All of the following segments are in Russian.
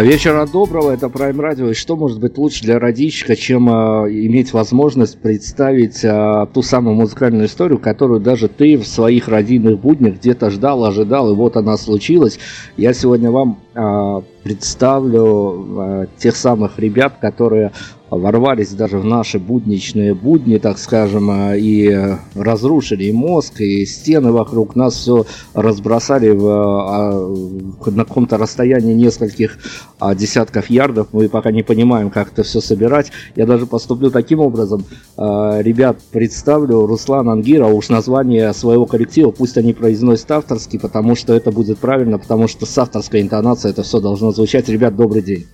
А вечера доброго, это Prime Radio. И что может быть лучше для радищика, чем э, иметь возможность представить э, ту самую музыкальную историю, которую даже ты в своих родийных буднях где-то ждал, ожидал, и вот она случилась. Я сегодня вам э, представлю э, тех самых ребят, которые ворвались даже в наши будничные будни, так скажем, а, и разрушили и мозг, и стены вокруг нас, все разбросали в, а, на каком-то расстоянии нескольких а, десятков ярдов. Мы пока не понимаем, как это все собирать. Я даже поступлю таким образом. Ребят, представлю Руслан Ангира, уж название своего коллектива, пусть они произносят авторский, потому что это будет правильно, потому что с авторской интонацией это все должно звучать. Ребят, добрый день.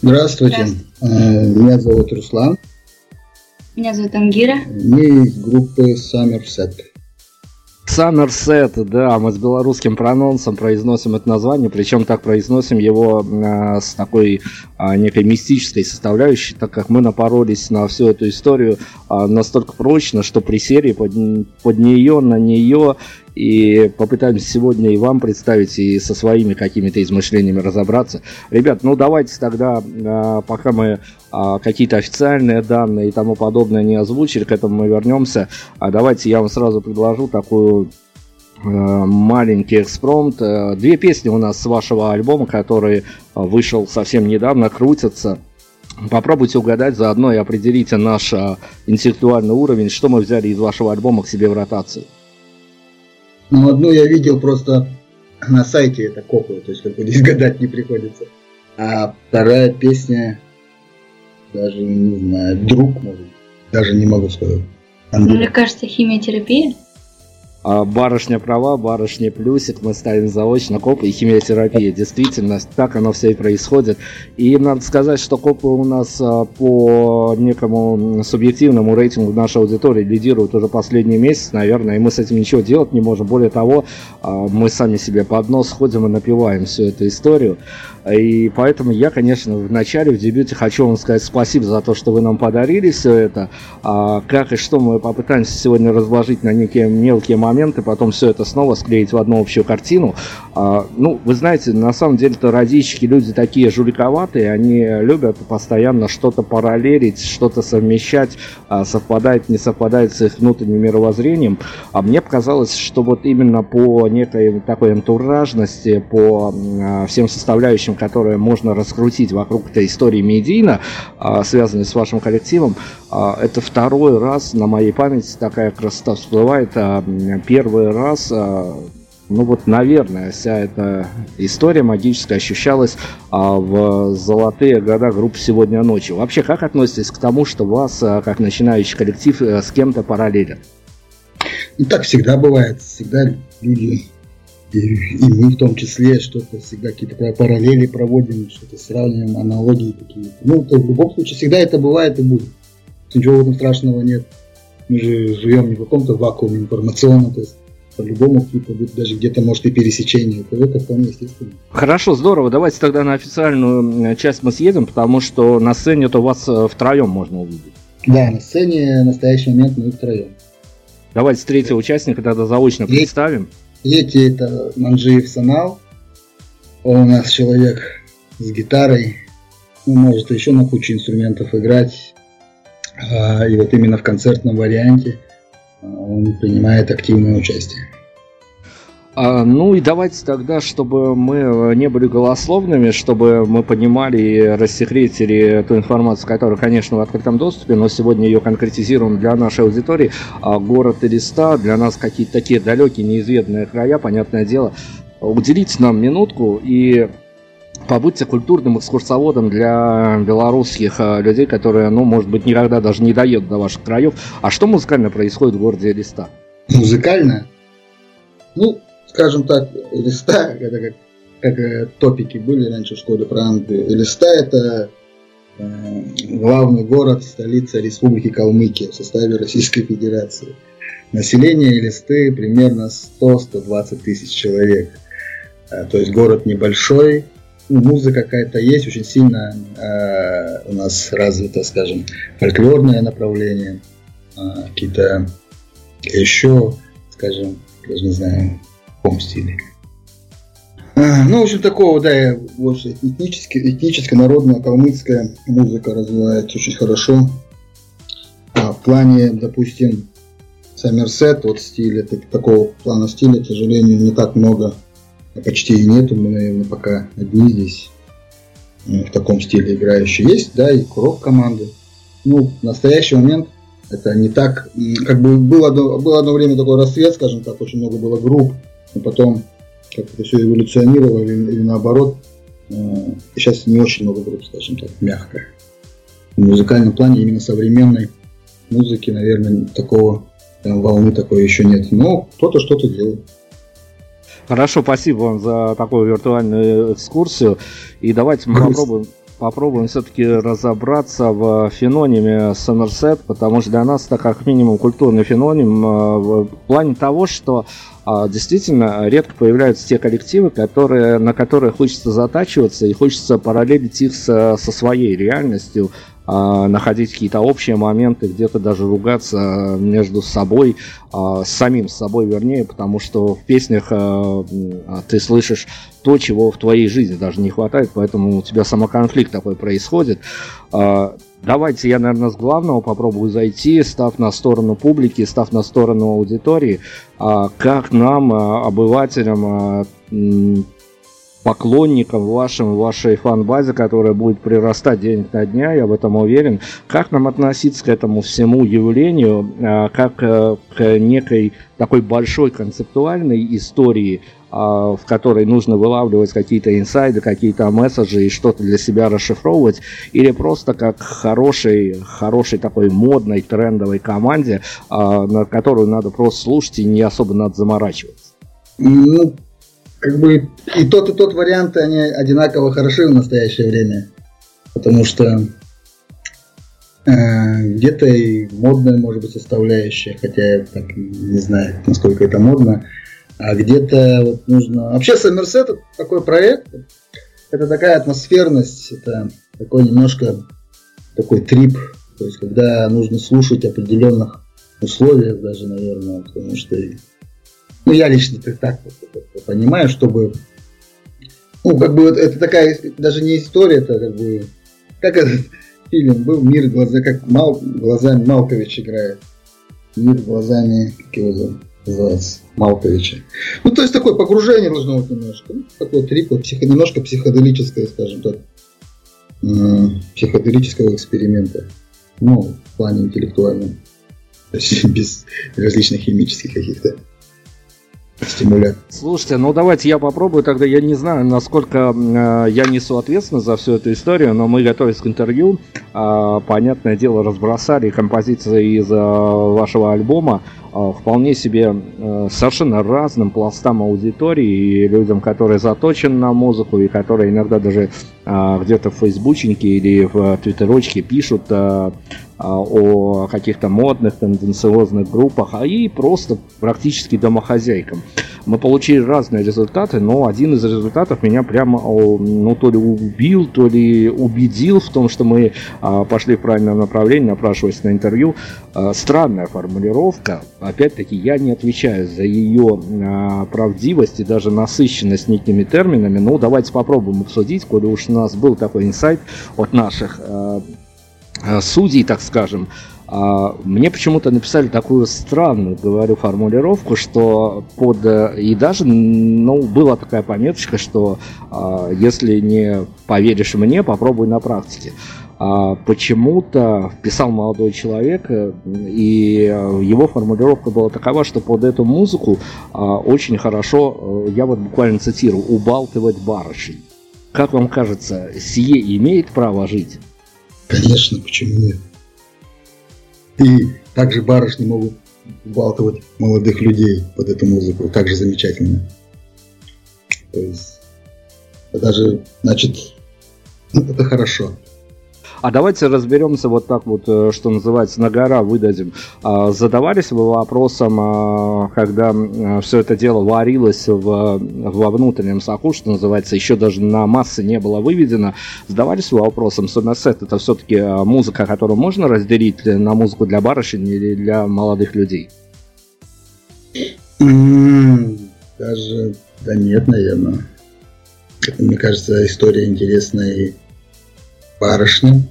Здравствуйте. Здравствуйте. Э, меня зовут Руслан. Меня зовут Ангира. Мы из группы Somerset. Somerset, да, мы с белорусским прононсом произносим это название, причем так произносим его э, с такой э, некой мистической составляющей, так как мы напоролись на всю эту историю э, настолько прочно, что при серии под, под нее, на нее и попытаемся сегодня и вам представить, и со своими какими-то измышлениями разобраться. Ребят, ну давайте тогда, а, пока мы какие-то официальные данные и тому подобное не озвучили, к этому мы вернемся. А давайте я вам сразу предложу такую маленький экспромт. Две песни у нас с вашего альбома, который вышел совсем недавно, крутятся. Попробуйте угадать заодно и определите наш интеллектуальный уровень, что мы взяли из вашего альбома к себе в ротацию. Ну, одну я видел просто на сайте, это копию, то есть как бы здесь гадать не приходится. А вторая песня, даже не знаю, друг, может, даже не могу сказать. Мне кажется, химиотерапия. А, барышня права, барышня плюсик, мы ставим заочно копы и химиотерапия. Действительно, так оно все и происходит. И надо сказать, что копы у нас а, по некому субъективному рейтингу нашей аудитории лидируют уже последний месяц, наверное, и мы с этим ничего делать не можем. Более того, а, мы сами себе под нос ходим и напиваем всю эту историю. И поэтому я, конечно, в начале, в дебюте хочу вам сказать спасибо за то, что вы нам подарили все это. Как и что мы попытаемся сегодня разложить на некие мелкие моменты, потом все это снова склеить в одну общую картину. А, ну, вы знаете, на самом деле-то родички люди такие жуликоватые, они любят постоянно что-то параллелить, что-то совмещать, а, совпадает, не совпадает с их внутренним мировоззрением. А мне показалось, что вот именно по некой такой антуражности, по а, всем составляющим общем, которое можно раскрутить вокруг этой истории медийно, а, связанной с вашим коллективом, это второй раз на моей памяти такая красота всплывает. А, первый раз ну вот, наверное, вся эта история магическая ощущалась а, в золотые года группы «Сегодня ночью». Вообще, как относитесь к тому, что вас, а, как начинающий коллектив, а, с кем-то параллелят? Ну, так всегда бывает. Всегда люди и, и мы в том числе что-то всегда какие-то параллели проводим, что-то сравниваем, аналогии какие-то. Ну, то в любом случае всегда это бывает и будет. Ничего в этом страшного нет. Мы же живем не в каком-то вакууме информационном, то есть по-любому какие-то будет даже где-то может и пересечение. Это, это вполне естественно. Хорошо, здорово. Давайте тогда на официальную часть мы съедем, потому что на сцене то вас э, втроем можно увидеть. Да, на сцене в настоящий момент мы втроем. Давайте третьего участника тогда заочно представим. Третий это Манджиев Санал. Он у нас человек с гитарой. Он может еще на кучу инструментов играть. А, и вот именно в концертном варианте а, он принимает активное участие. А, ну и давайте тогда, чтобы мы не были голословными, чтобы мы понимали и рассекретили ту информацию, которая, конечно, в открытом доступе, но сегодня ее конкретизируем для нашей аудитории. Город Элиста, для нас какие-то такие далекие, неизведанные края, понятное дело. Уделите нам минутку и побудьте культурным экскурсоводом для белорусских а, людей, которые, ну, может быть, никогда даже не доедут до ваших краев. А что музыкально происходит в городе Элиста? Музыкально? Ну, скажем так, листа, это как, как э, топики были раньше в Школе про Англию. Листа это э, главный город, столица Республики Калмыкия в составе Российской Федерации. Население Листы примерно 100-120 тысяч человек. Э, то есть город небольшой, музыка какая-то есть, очень сильно э, у нас развито, скажем, фольклорное направление, э, какие-то еще, скажем, даже не знаю, каком стиле? А, ну, в общем, такого, да, больше этнически, этническая, народная, калмыцкая музыка развивается очень хорошо. А в плане, допустим, Сомерсет, вот стиль, это, такого плана стиля, к сожалению, не так много, почти и нету, мы, наверное, пока одни здесь в таком стиле играющие. Есть, да, и курок команды. Ну, в настоящий момент это не так, как бы было, было одно время такой расцвет, скажем так, очень много было групп, но потом как это все эволюционировало или, или наоборот, э, сейчас не очень много групп, скажем так, мягко. В музыкальном плане именно современной музыки, наверное, такого прям волны такой еще нет. Но кто-то что-то делает. Хорошо, спасибо вам за такую виртуальную экскурсию. И давайте мы попробуем попробуем все-таки разобраться в фенониме Somerset, потому что для нас это как минимум культурный феноним э, в плане того, что а, действительно редко появляются те коллективы, которые, на которые хочется затачиваться и хочется параллелить их со, со своей реальностью, находить какие-то общие моменты, где-то даже ругаться между собой, а, с самим собой вернее, потому что в песнях а, ты слышишь то, чего в твоей жизни даже не хватает, поэтому у тебя самоконфликт такой происходит. Давайте я, наверное, с главного попробую зайти, став на сторону публики, став на сторону аудитории, как нам, обывателям, поклонникам вашим, вашей фан-базе, которая будет прирастать день на дня, я в этом уверен. Как нам относиться к этому всему явлению, а, как э, к некой такой большой концептуальной истории, а, в которой нужно вылавливать какие-то инсайды, какие-то месседжи и что-то для себя расшифровывать, или просто как хорошей, хорошей такой модной, трендовой команде, а, на которую надо просто слушать и не особо надо заморачиваться? Ну, как бы и тот, и тот варианты, они одинаково хороши в настоящее время. Потому что э, где-то и модная может быть составляющая, хотя я так не знаю, насколько это модно. А где-то вот нужно... Вообще Сомерсет такой проект, это такая атмосферность, это такой немножко такой трип, то есть когда нужно слушать определенных условиях даже, наверное, потому что ну, я лично так, так понимаю, чтобы... Ну, как бы это такая даже не история, это как бы... Как этот фильм был «Мир глаза», как Мал, глазами Малкович играет. «Мир глазами», как его называется, Малковича. Ну, то есть такое погружение должно быть немножко. Ну, такой трип, вот, психо, немножко психоделическое, скажем так. Э, психоделического эксперимента. Ну, в плане интеллектуальном. То есть без различных химических каких-то стимулятор. Слушайте, ну давайте я попробую тогда. Я не знаю, насколько э, я несу ответственность за всю эту историю, но мы готовились к интервью. Э, понятное дело, разбросали композиции из э, вашего альбома э, вполне себе э, совершенно разным пластам аудитории и людям, которые заточены на музыку и которые иногда даже э, где-то в фейсбучнике или в твиттерочке пишут э, о каких-то модных, тенденциозных группах, а и просто практически домохозяйкам. Мы получили разные результаты, но один из результатов меня прямо ну, то ли убил, то ли убедил в том, что мы а, пошли в правильном направлении, напрашиваясь на интервью. А, странная формулировка. Опять-таки, я не отвечаю за ее а, правдивость и даже насыщенность некими терминами. Ну, давайте попробуем обсудить, коли уж у нас был такой инсайт от наших а, судей, так скажем, а, мне почему-то написали такую странную, говорю, формулировку, что под... Э, и даже, ну, была такая пометочка, что а, если не поверишь мне, попробуй на практике. А почему-то писал молодой человек, э, и его формулировка была такова, что под эту музыку очень хорошо, я вот буквально цитирую, убалтывать барышей. Как вам кажется, сие имеет право жить? Конечно, почему нет? И также барышни могут убалтывать молодых людей под эту музыку. Также замечательно. То есть, даже, значит, это хорошо. А давайте разберемся вот так вот, э, что называется, на гора выдадим. А, задавались вы вопросом, а, когда все это дело варилось в, во внутреннем соку, что называется, еще даже на массы не было выведено, задавались вы вопросом, Сомерсет это все-таки а, музыка, которую можно разделить на музыку для барышень или для молодых людей? Даже, да нет, наверное. мне кажется, история интересная барышням,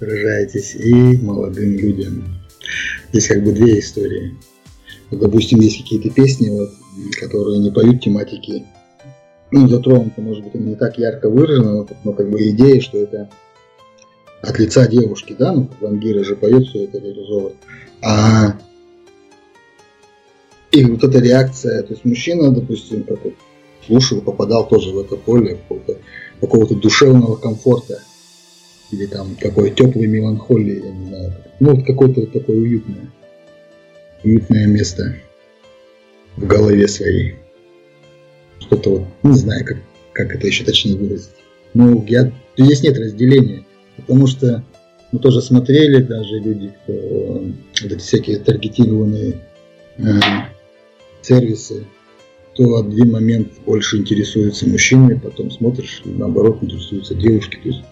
выражаетесь, и молодым людям. Здесь как бы две истории. Вот, допустим, есть какие-то песни, вот, которые не поют тематики, ну, затронуты, может быть, не так ярко выражено, но, но как бы идея, что это от лица девушки, да, ну, Вангира же поет все это реализовывает. А и вот эта реакция, то есть мужчина, допустим, слушал, попадал тоже в это поле какого-то душевного комфорта или там какой теплой меланхолии, я не знаю. Ну, вот какое-то вот такое уютное, уютное место в голове своей. Что-то вот, не знаю, как, как это еще точнее выразить. Ну, я, здесь нет разделения, потому что мы тоже смотрели, даже люди, кто вот эти всякие таргетированные э, сервисы, то один момент больше интересуются мужчины, потом смотришь, наоборот, интересуются девушки. То есть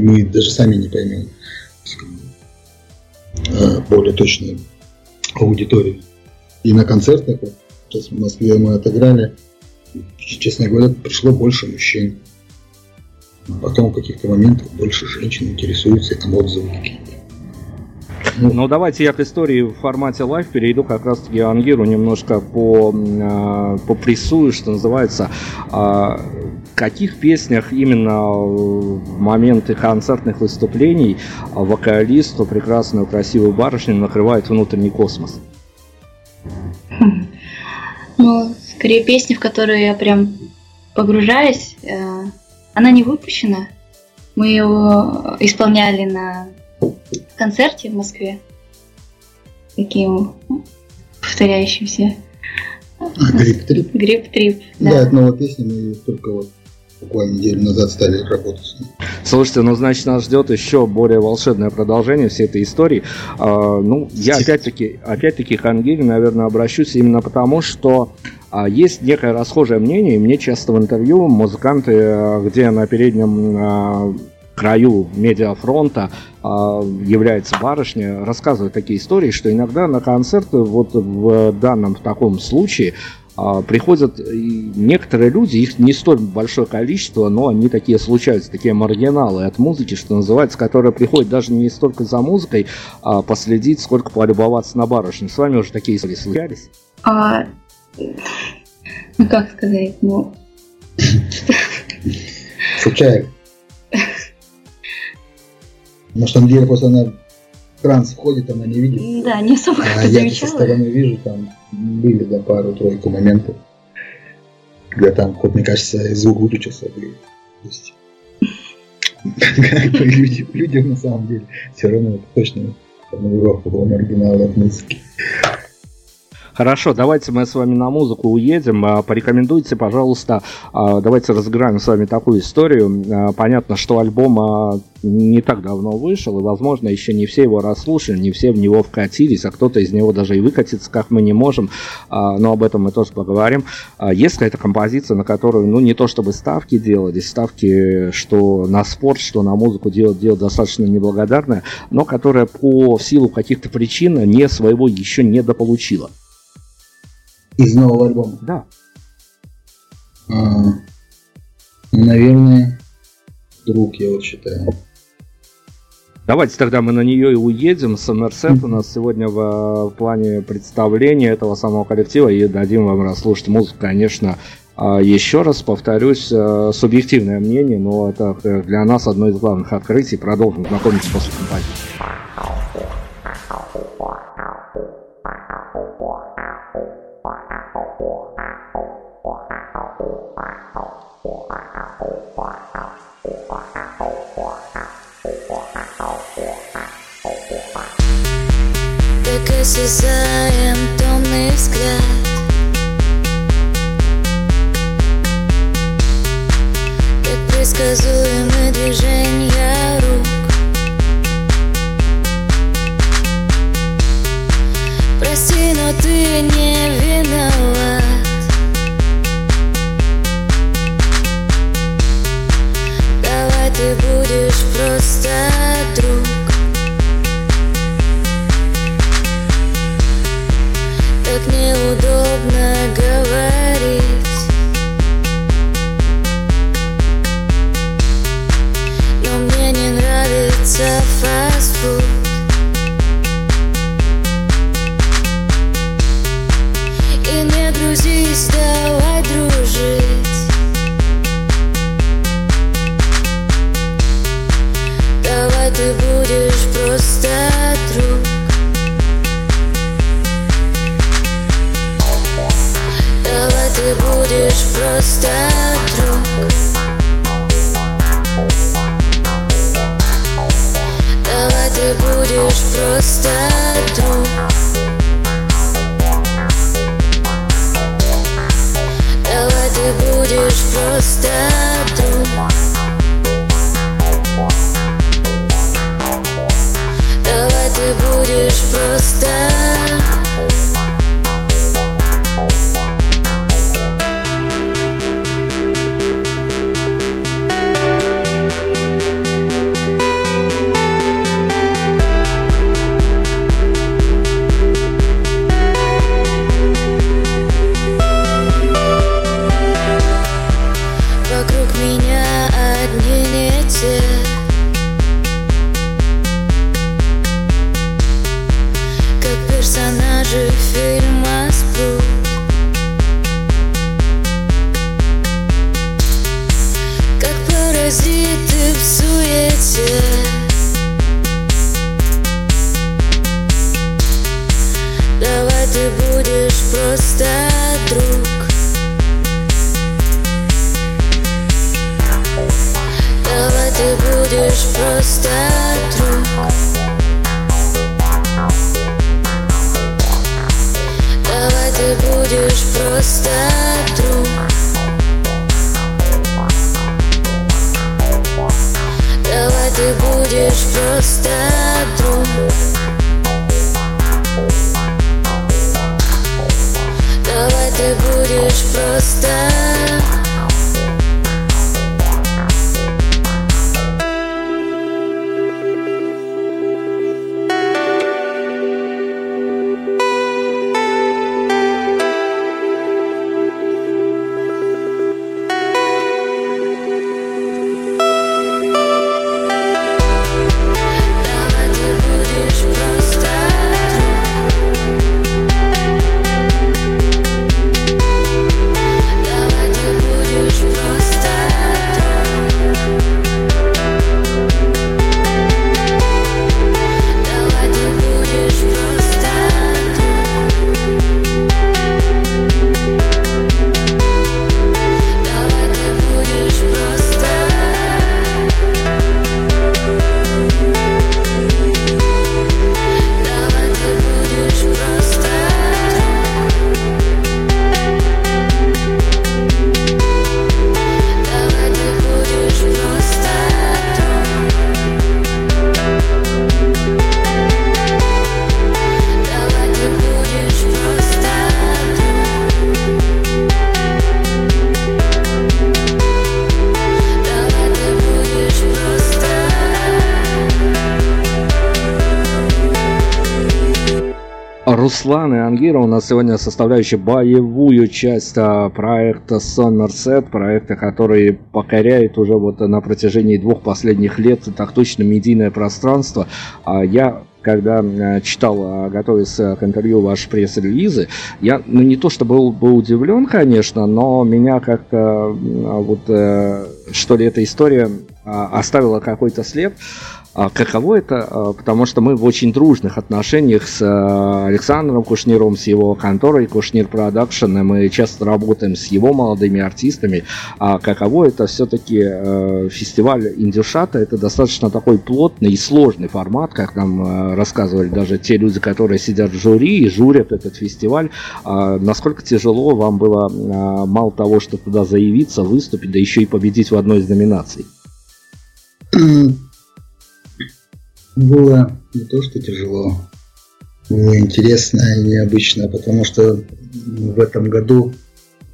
мы даже сами не поймем э, более точную аудиторию. И на концертах, сейчас в Москве мы отыграли, честно говоря, пришло больше мужчин. Потом в каких-то моментах больше женщин интересуются, там отзывы какие-то. Ну, давайте я к истории в формате live перейду как раз-таки Ангиру немножко по, э, по прессую, что называется. В каких песнях именно в моменты концертных выступлений вокалисту, прекрасную, красивую барышню накрывает внутренний космос? Ну, скорее песни, в которые я прям погружаюсь. Э, она не выпущена. Мы ее исполняли на концерте в Москве, таким повторяющимся. Грипп-трип? Грипп-трип, да. Да, это новая песня, мы только вот буквально неделю назад стали работать. Слушайте, ну значит нас ждет еще более волшебное продолжение всей этой истории. А, ну, я опять-таки, опять-таки к Ангеле, наверное, обращусь именно потому, что а, есть некое расхожее мнение, и мне часто в интервью музыканты, а, где на переднем а, краю медиафронта является барышня, рассказывает такие истории, что иногда на концерты вот в данном в таком случае приходят некоторые люди, их не столь большое количество, но они такие случаются, такие маргиналы от музыки, что называется, которые приходят даже не столько за музыкой, а последить, сколько полюбоваться на барышню. С вами уже такие истории случались? А, ну как сказать, ну... Случайно. Может, Ангелия просто она транс входит, она не видит. Да, не особо А я со стороны вижу, там были да, пару-тройку моментов, когда там, вот, мне кажется, звук выключился. То есть, люди, людям на самом деле все равно это точно формулировка была оригинала от музыки. Хорошо, давайте мы с вами на музыку уедем. А, порекомендуйте, пожалуйста, а, давайте разыграем с вами такую историю. А, понятно, что альбом не так давно вышел, и, возможно, еще не все его расслушали, не все в него вкатились, а кто-то из него даже и выкатиться, как мы не можем, но об этом мы тоже поговорим. Есть какая-то композиция, на которую, ну, не то чтобы ставки делали, ставки, что на спорт, что на музыку делать, делать достаточно неблагодарная, но которая по силу каких-то причин не своего еще не дополучила. Из нового альбома? Да. А, наверное, друг, я вот считаю. Давайте тогда мы на нее и уедем. Сомерсет у нас сегодня в, в плане представления этого самого коллектива и дадим вам расслушать музыку, конечно. А, еще раз повторюсь, э, субъективное мнение, но это для нас одно из главных открытий. Продолжим знакомиться после композиции. Осязаем томный взгляд. Как предсказуемы движения будешь просто Руслан и Ангира у нас сегодня составляющие боевую часть а, проекта Somerset, проекта, который покоряет уже вот на протяжении двух последних лет так точно медийное пространство. А я когда э, читал, готовясь к интервью ваши пресс-релизы, я, ну, не то чтобы был, был удивлен, конечно, но меня как-то, вот, э, что ли, эта история оставила какой-то след. А каково это? А, Потому что мы в очень дружных отношениях с э, Александром Кушниром, с его конторой Кушнир Production, и мы часто работаем с его молодыми артистами. А каково это все-таки фестиваль Индюшата? Это достаточно такой плотный и сложный формат, как нам рассказывали даже те люди, которые сидят в жюри и журят этот фестиваль. А Насколько тяжело вам было а, мало того, что туда заявиться, выступить, да еще и победить в одной из номинаций? Было не то, что тяжело, было интересно и необычно, потому что в этом году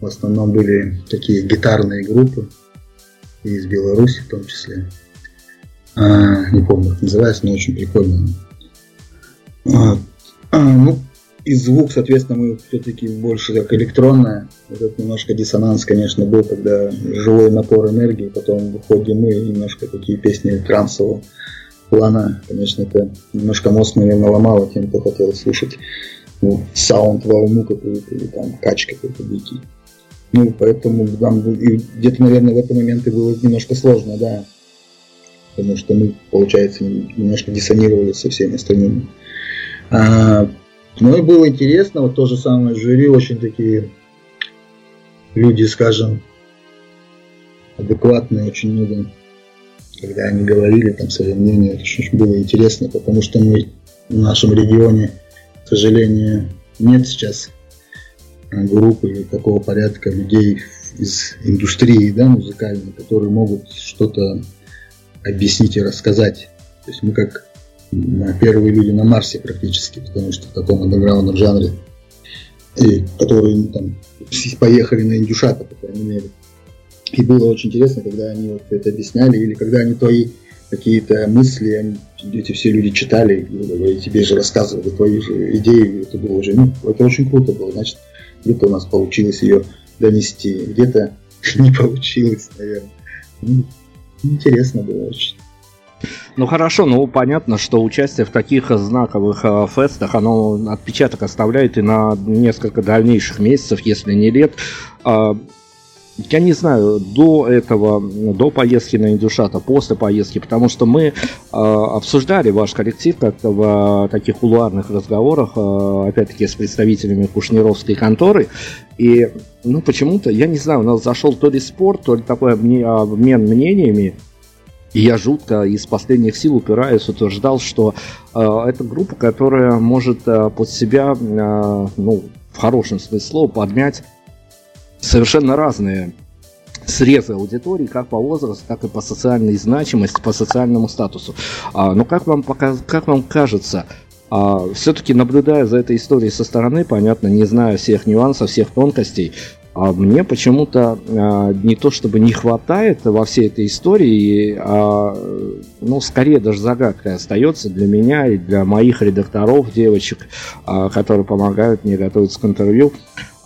в основном были такие гитарные группы из Беларуси в том числе. А, не помню, как называется, но очень прикольно. А, а, ну, и звук, соответственно, мы все-таки больше как электронное. Этот немножко диссонанс, конечно, был, когда живой напор энергии, потом выходим мы, немножко такие песни трансового плана. Конечно, это немножко мозг, наверное, ломало тем, кто хотел слушать ну, саунд, волну какую-то, или там кач какой-то дикий. Ну, поэтому там где-то, наверное, в этот момент и было немножко сложно, да. потому что мы, получается, немножко диссонировали со всеми остальными. А, ну и было интересно, вот то же самое жюри, очень такие люди, скажем, адекватные, очень много, когда они говорили там свое мнение, это очень было интересно, потому что мы в нашем регионе, к сожалению, нет сейчас группы или такого порядка людей из индустрии да, музыкальной, которые могут что-то объяснить и рассказать. То есть мы как первые люди на Марсе практически, потому что в таком андеграундном жанре, и которые ну, там поехали на индюшата, по крайней мере. И было очень интересно, когда они вот это объясняли, или когда они твои какие-то мысли, они, эти все люди читали, и тебе же рассказывали твои же идеи, это было уже, ну, это очень круто было, значит, где-то у нас получилось ее донести, где-то не получилось, наверное. Ну, интересно было очень. Ну хорошо, ну понятно, что участие в таких знаковых э, фестах, оно отпечаток оставляет и на несколько дальнейших месяцев, если не лет. Э, я не знаю, до этого, до поездки на Индюшата, после поездки, потому что мы э, обсуждали ваш коллектив как-то в таких кулуарных разговорах, э, опять-таки с представителями Кушнировской конторы, и, ну, почему-то, я не знаю, у нас зашел то ли спор, то ли такой обмен мнениями, и я жутко из последних сил упираюсь, утверждал, что э, это группа, которая может э, под себя, э, ну, в хорошем смысле слова, подмять совершенно разные срезы аудитории, как по возрасту, так и по социальной значимости, по социальному статусу. А, но как вам, пока, как вам кажется, а, все-таки наблюдая за этой историей со стороны, понятно, не зная всех нюансов, всех тонкостей, а мне почему-то а, не то чтобы не хватает во всей этой истории, а ну, скорее даже загадкой остается для меня и для моих редакторов, девочек, а, которые помогают мне готовиться к интервью.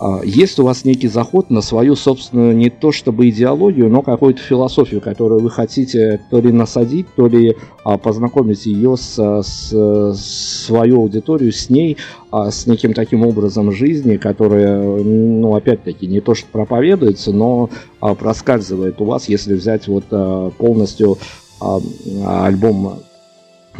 А, есть у вас некий заход на свою собственную не то чтобы идеологию, но какую-то философию, которую вы хотите то ли насадить, то ли а, познакомить ее с, с свою аудиторию, с ней, а, с неким таким образом жизни, которая, ну, опять-таки, не то что проповедуется, но проскальзывает у вас, если взять вот полностью альбом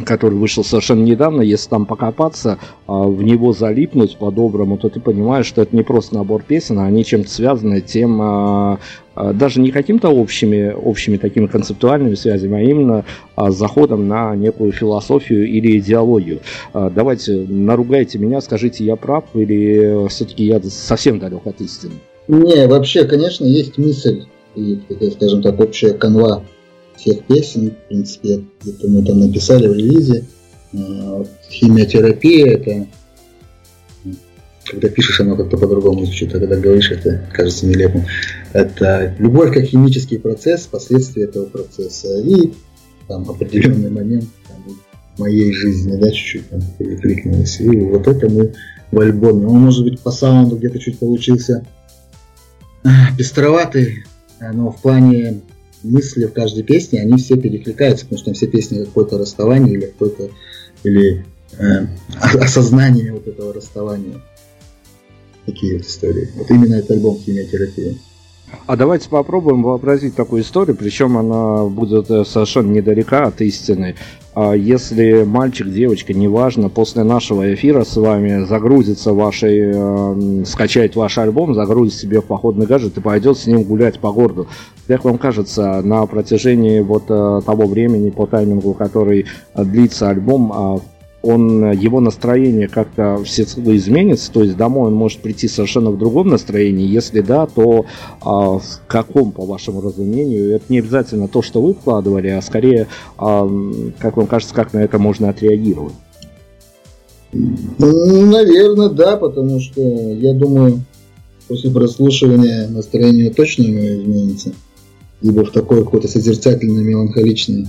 который вышел совершенно недавно, если там покопаться, а, в него залипнуть по-доброму, то ты понимаешь, что это не просто набор песен, а они чем-то связаны тем, а, а, даже не какими-то общими, общими такими концептуальными связями, а именно заходом на некую философию или идеологию. Давайте, наругайте меня, скажите, я прав или все-таки я совсем далек от истины? Не, вообще, конечно, есть мысль и, скажем так, общая канва всех песен, в принципе, где-то мы там написали в релизе. А, химиотерапия это когда пишешь, оно как-то по-другому звучит, а когда говоришь, это кажется нелепым. Это любовь как химический процесс, последствия этого процесса. И там определенный момент там, моей жизни, да, чуть-чуть там перекликнулось. И вот это мы в альбоме. Он, может быть, по саунду где-то чуть получился пестроватый, но в плане мысли в каждой песне, они все перекликаются, потому что там все песни какое-то расставание или какое-то или э, осознание вот этого расставания. Такие вот истории. Вот именно этот альбом «Химиотерапия». А давайте попробуем вообразить такую историю, причем она будет э, совершенно недалека от истины. А если мальчик, девочка, неважно, после нашего эфира с вами загрузится вашей, э, скачает ваш альбом, загрузит себе в походный гаджет и пойдет с ним гулять по городу. Как вам кажется, на протяжении вот э, того времени по таймингу, который длится альбом, э, он, его настроение как-то всецело изменится, то есть домой он может прийти совершенно в другом настроении, если да, то а, в каком, по вашему разумению, это не обязательно то, что вы вкладывали, а скорее, а, как вам кажется, как на это можно отреагировать? Наверное, да, потому что я думаю, после прослушивания настроение точно изменится. Либо в такой какой-то созерцательный, меланхоличный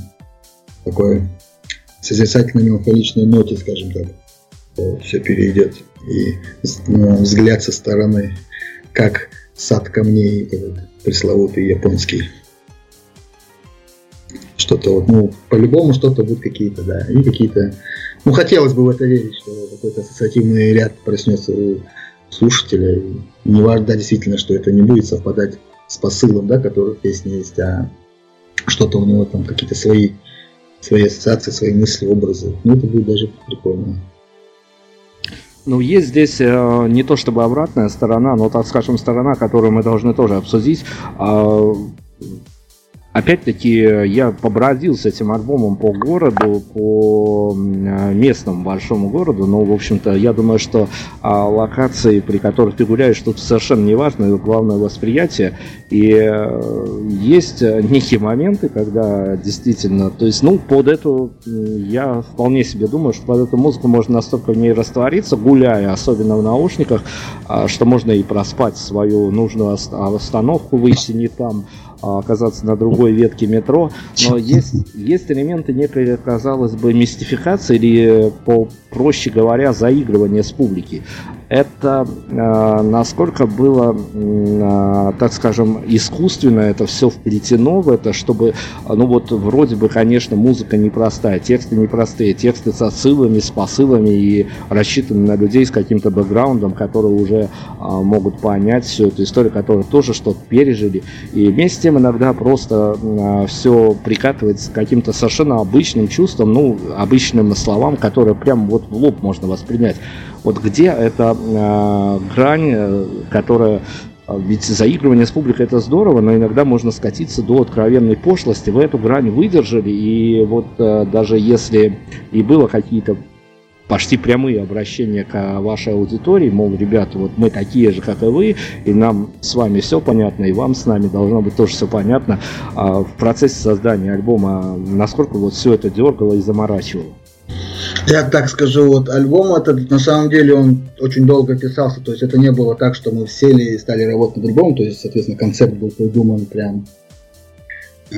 такой созерцательно-меланхоличной ноте, скажем так, все перейдет. И ну, взгляд со стороны, как сад камней, этот пресловутый японский. Что-то вот, ну, по-любому что-то будет какие-то, да, и какие-то... Ну, хотелось бы в это верить, что какой-то ассоциативный ряд проснется у слушателя. И не важно, да, действительно, что это не будет совпадать с посылом, да, который в песне есть, а что-то у него там какие-то свои свои ассоциации, свои мысли, образы. Ну, это будет даже прикольно. Ну, есть здесь э, не то чтобы обратная сторона, но, так скажем, сторона, которую мы должны тоже обсудить. А, Опять-таки, я побродил с этим альбомом по городу, по м, местному большому городу, но, в общем-то, я думаю, что а, локации, при которых ты гуляешь, тут совершенно не важно, главное восприятие. И э, есть э, некие моменты, когда действительно, то есть, ну, под эту, я вполне себе думаю, что под эту музыку можно настолько в ней раствориться, гуляя, особенно в наушниках, а, что можно и проспать свою нужную ост- остановку, выйти не там, оказаться на другой ветке метро, но есть, есть элементы некой, казалось бы, мистификации или, по, проще говоря, заигрывания с публики. Это э, насколько было, а, так скажем, искусственно это все вплетено в это, чтобы, а, ну вот, вроде бы, конечно, музыка непростая, тексты непростые, тексты с отсылами, с посылами и рассчитаны на людей с каким-то бэкграундом, которые уже а, могут понять всю эту историю, которые тоже что-то пережили. И вместе с тем иногда просто все прикатывается к каким-то совершенно обычным чувствам, ну, обычным словам, которые прям вот в лоб можно воспринять. Вот где эта э, грань, э, которая а, ведь заигрывание с публикой это здорово, но иногда можно скатиться до откровенной пошлости. Вы эту грань выдержали, и вот э, даже если и было какие-то почти прямые обращения к вашей аудитории, мол, ребята, вот мы такие же, как и вы, и нам с вами все понятно, и вам с нами должно быть тоже все понятно. А в процессе создания альбома насколько вот все это дергало и заморачивало? Я так скажу, вот альбом этот, на самом деле, он очень долго писался, то есть это не было так, что мы сели и стали работать над альбомом, то есть, соответственно, концепт был придуман прям, э,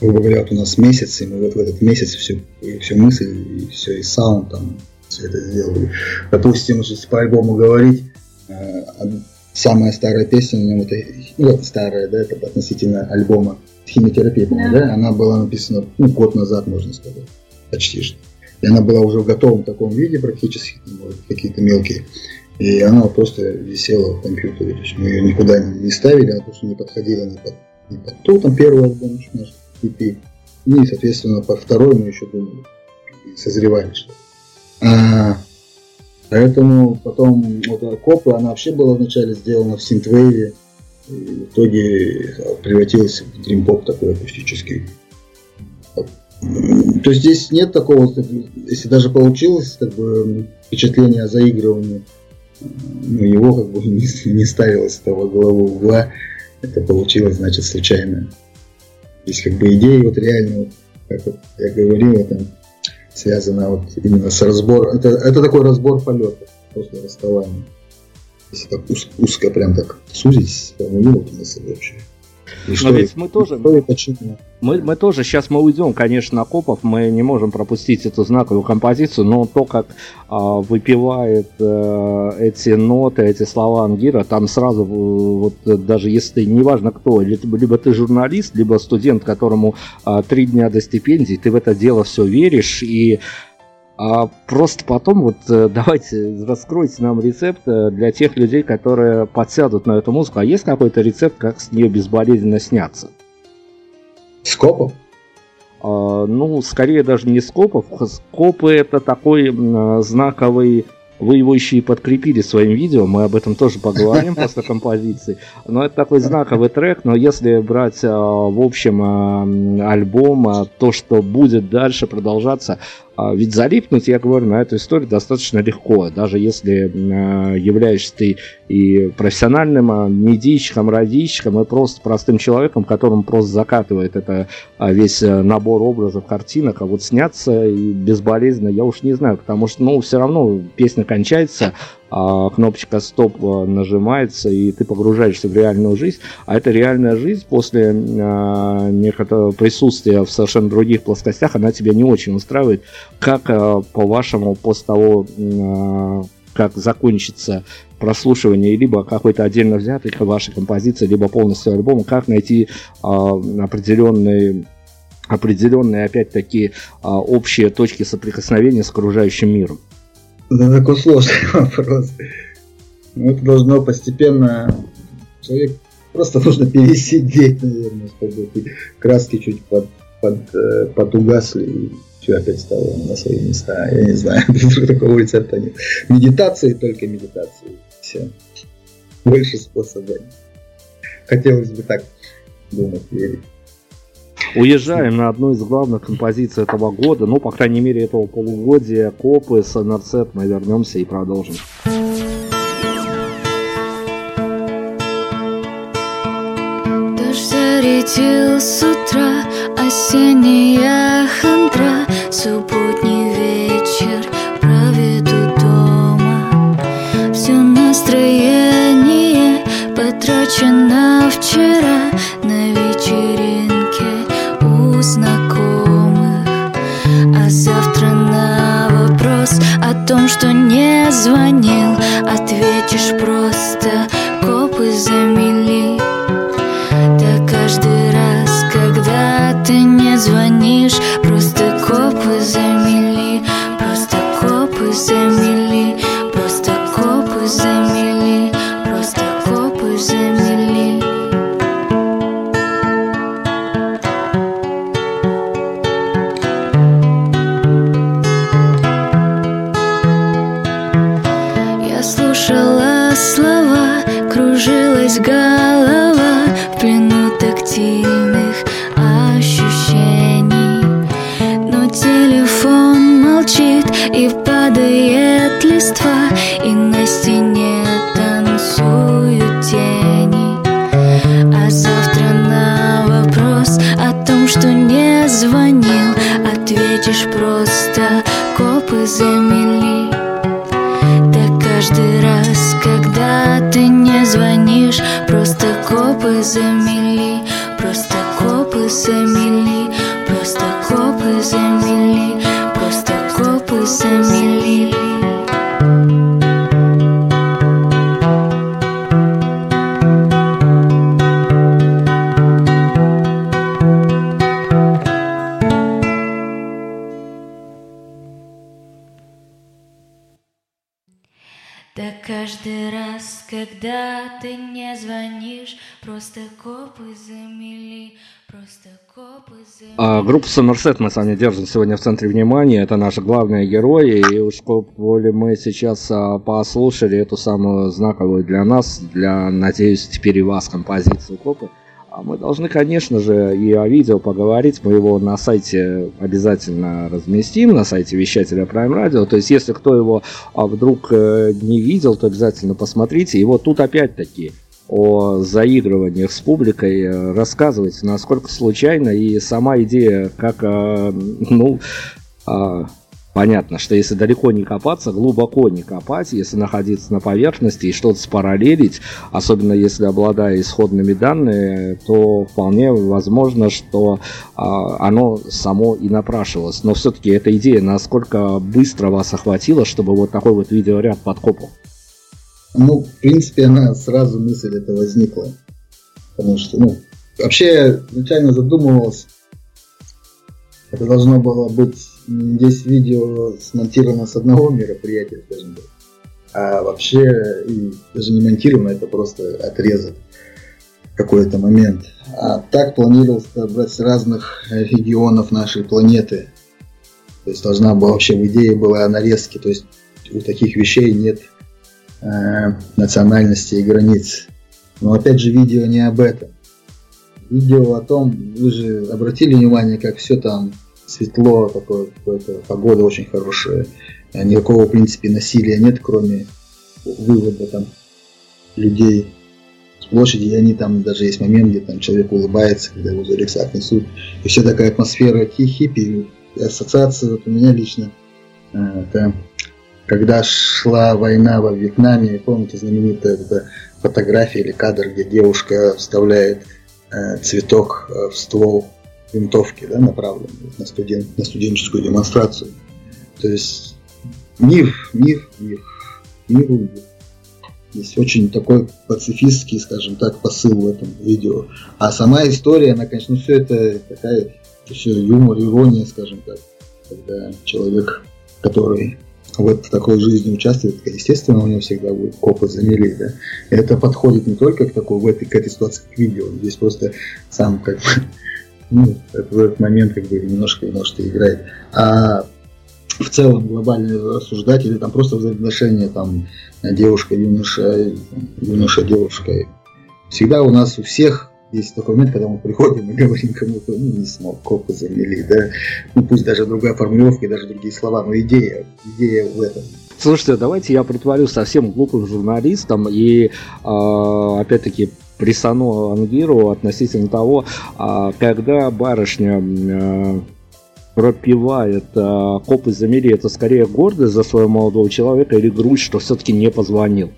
грубо говоря, вот у нас месяц, и мы вот в этот месяц все, все мысли, и все, и саунд там, все это сделали. Допустим, если по альбому говорить, э, самая старая песня на нем, это, ну, старая, да, это относительно альбома «Химиотерапия», Да. да, она была написана, ну, год назад, можно сказать, почти что. И она была уже в готовом таком виде практически, какие-то мелкие. И она просто висела в компьютере. То есть мы ее никуда не ставили, она просто не подходила ни под, ни под ту, там первый альбом наш EP. Ну и, соответственно, по второй мы еще думали, созревали что а, Поэтому потом вот Акопа, она вообще была вначале сделана в синтвейве, и в итоге превратилась в дримпоп такой акустический. То есть здесь нет такого, если даже получилось как бы, впечатление о заигрывании, ну, его как бы не, не ставилось с того головы угла, это получилось, значит, случайно. Есть как бы идеи вот реально, вот, как вот я говорил, это связано вот именно с разбором, это, это такой разбор полетов после расставания. Если так уз- узко прям так сузить, сформулировать мысль вообще. И Но ведь мы тоже, что. Мы, мы тоже, сейчас мы уйдем, конечно, на копов, мы не можем пропустить эту знаковую композицию, но то, как а, выпивает э, эти ноты, эти слова Ангира, там сразу, э, вот э, даже если ты, неважно кто, либо ты журналист, либо студент, которому а, три дня до стипендии, ты в это дело все веришь, и а, просто потом вот э, давайте раскройте нам рецепт э, для тех людей, которые подсядут на эту музыку. А есть какой-то рецепт, как с нее безболезненно сняться? Скопов? А, ну, скорее даже не скопов. Скопы это такой м, знаковый... Вы его еще и подкрепили своим видео, мы об этом тоже поговорим после композиции. Но это такой знаковый трек, но если брать а, в общем а, альбом, а, то, что будет дальше продолжаться, а, ведь залипнуть, я говорю, на эту историю достаточно легко, даже если а, являешься ты и профессиональным а, медийщиком, радийщиком, и просто простым человеком, которому просто закатывает это а, весь а, набор образов, картинок, а вот сняться безболезненно, я уж не знаю, потому что, ну, все равно песня кончается, а, кнопочка стоп а, нажимается, и ты погружаешься в реальную жизнь, а эта реальная жизнь после а, некоторого присутствия в совершенно других плоскостях, она тебя не очень устраивает. Как, а, по-вашему, после того, а, как закончится прослушивание либо какой-то отдельно взятой вашей композиции, либо полностью альбома, как найти а, определенные определенные, опять-таки, а, общие точки соприкосновения с окружающим миром. Это такой сложный вопрос. Ну, Это должно постепенно... Человек просто нужно пересидеть, наверное, чтобы краски чуть под, под, э, подугасли, и все опять стало на свои места. Я не знаю, такого рецепта нет. Медитации, только медитации. Все. Больше способов. Хотелось бы так думать, верить. Уезжаем на одну из главных композиций этого года, ну, по крайней мере, этого полугодия, Копы с Нарцет. Мы вернемся и продолжим. Зарядил с утра, осенняя хандра, Субботний вечер проведу дома. Все настроение потрачено вчера том, что не звонил, ответишь просто копы замели. Да что не звонил, ответишь просто копы замели. Да каждый раз, когда ты не звонишь, просто копы замели, просто копы замели, просто копы замели, просто копы замели. А, группу Somerset мы с вами держим сегодня в центре внимания. Это наши главные герои. И уж коли мы сейчас а, послушали эту самую знаковую для нас, для, надеюсь, теперь и вас композицию Копы, а мы должны, конечно же, и о видео поговорить. Мы его на сайте обязательно разместим, на сайте вещателя Prime Radio. То есть, если кто его а, вдруг э, не видел, то обязательно посмотрите. И вот тут опять-таки о заигрываниях с публикой э, рассказывать, насколько случайно и сама идея, как, э, ну, а, понятно, что если далеко не копаться, глубоко не копать, если находиться на поверхности и что-то спараллелить, особенно если обладая исходными данными, то вполне возможно, что а, оно само и напрашивалось. Но все-таки эта идея насколько быстро вас охватила, чтобы вот такой вот видеоряд подкопал? Ну, в принципе, она сразу мысль эта возникла. Потому что, ну, вообще я изначально задумывался, это должно было быть здесь видео смонтировано с одного мероприятия, скажем так. А вообще, и даже не монтировано, это просто отрезок какой-то момент. А так планировалось брать с разных регионов нашей планеты. То есть должна была вообще в идее была нарезки. То есть у таких вещей нет э, национальности и границ. Но опять же видео не об этом. Видео о том, вы же обратили внимание, как все там светло, такое, какое-то, погода очень хорошая. Э, Никакого, в принципе, насилия нет, кроме вывода там людей с площади, и они там, даже есть момент, где там человек улыбается, когда его за рюкзак несут. И вся такая атмосфера хи- хиппи, и ассоциация вот у меня лично, э, это когда шла война во Вьетнаме, помните знаменитая фотография или кадр, где девушка вставляет э, цветок э, в ствол винтовки, да, направленный на, студент, на студенческую демонстрацию. То есть мир, мир, мир, мир, мир. Есть очень такой пацифистский, скажем так, посыл в этом видео. А сама история, она, конечно, все это такая, все юмор, ирония, скажем так. Когда человек, который в этой такой жизни участвует, естественно, у него всегда будет копы замели, да. И это подходит не только к такой, в этой, к этой ситуации, к видео. Здесь просто сам как бы ну, это в этот момент как бы немножко, может, и играет. А в целом глобально рассуждать или там просто взаимоотношения там девушка-юноша, юноша-девушка. Всегда у нас у всех есть такой момент, когда мы приходим и говорим кому-то, ну, не смог, копы замели, да, ну, пусть даже другая формулировка и даже другие слова, но идея, идея в этом. Слушайте, давайте я притворю совсем глупым журналистом и, э, опять-таки, присану Ангиру относительно того, э, когда барышня э, пропивает э, копы замели, это скорее гордость за своего молодого человека или грусть, что все-таки не позвонил?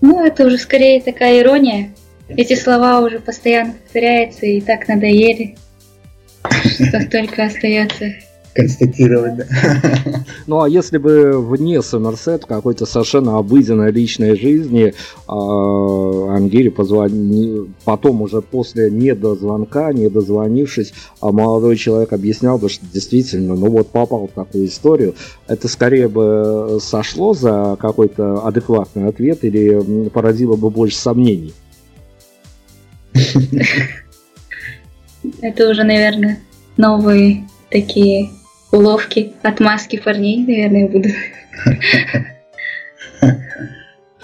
Ну, это уже скорее такая ирония. Эти слова уже постоянно повторяются и так надоели, что только остается констатировать, да. Ну а если бы вне Сомерсет какой-то совершенно обыденной личной жизни э, Ангири позвони... потом уже после недозвонка, недозвонившись, а молодой человек объяснял бы, что действительно, ну вот попал в такую историю, это скорее бы сошло за какой-то адекватный ответ или породило бы больше сомнений? Это уже, наверное, новые такие уловки, отмазки парней, наверное, будут.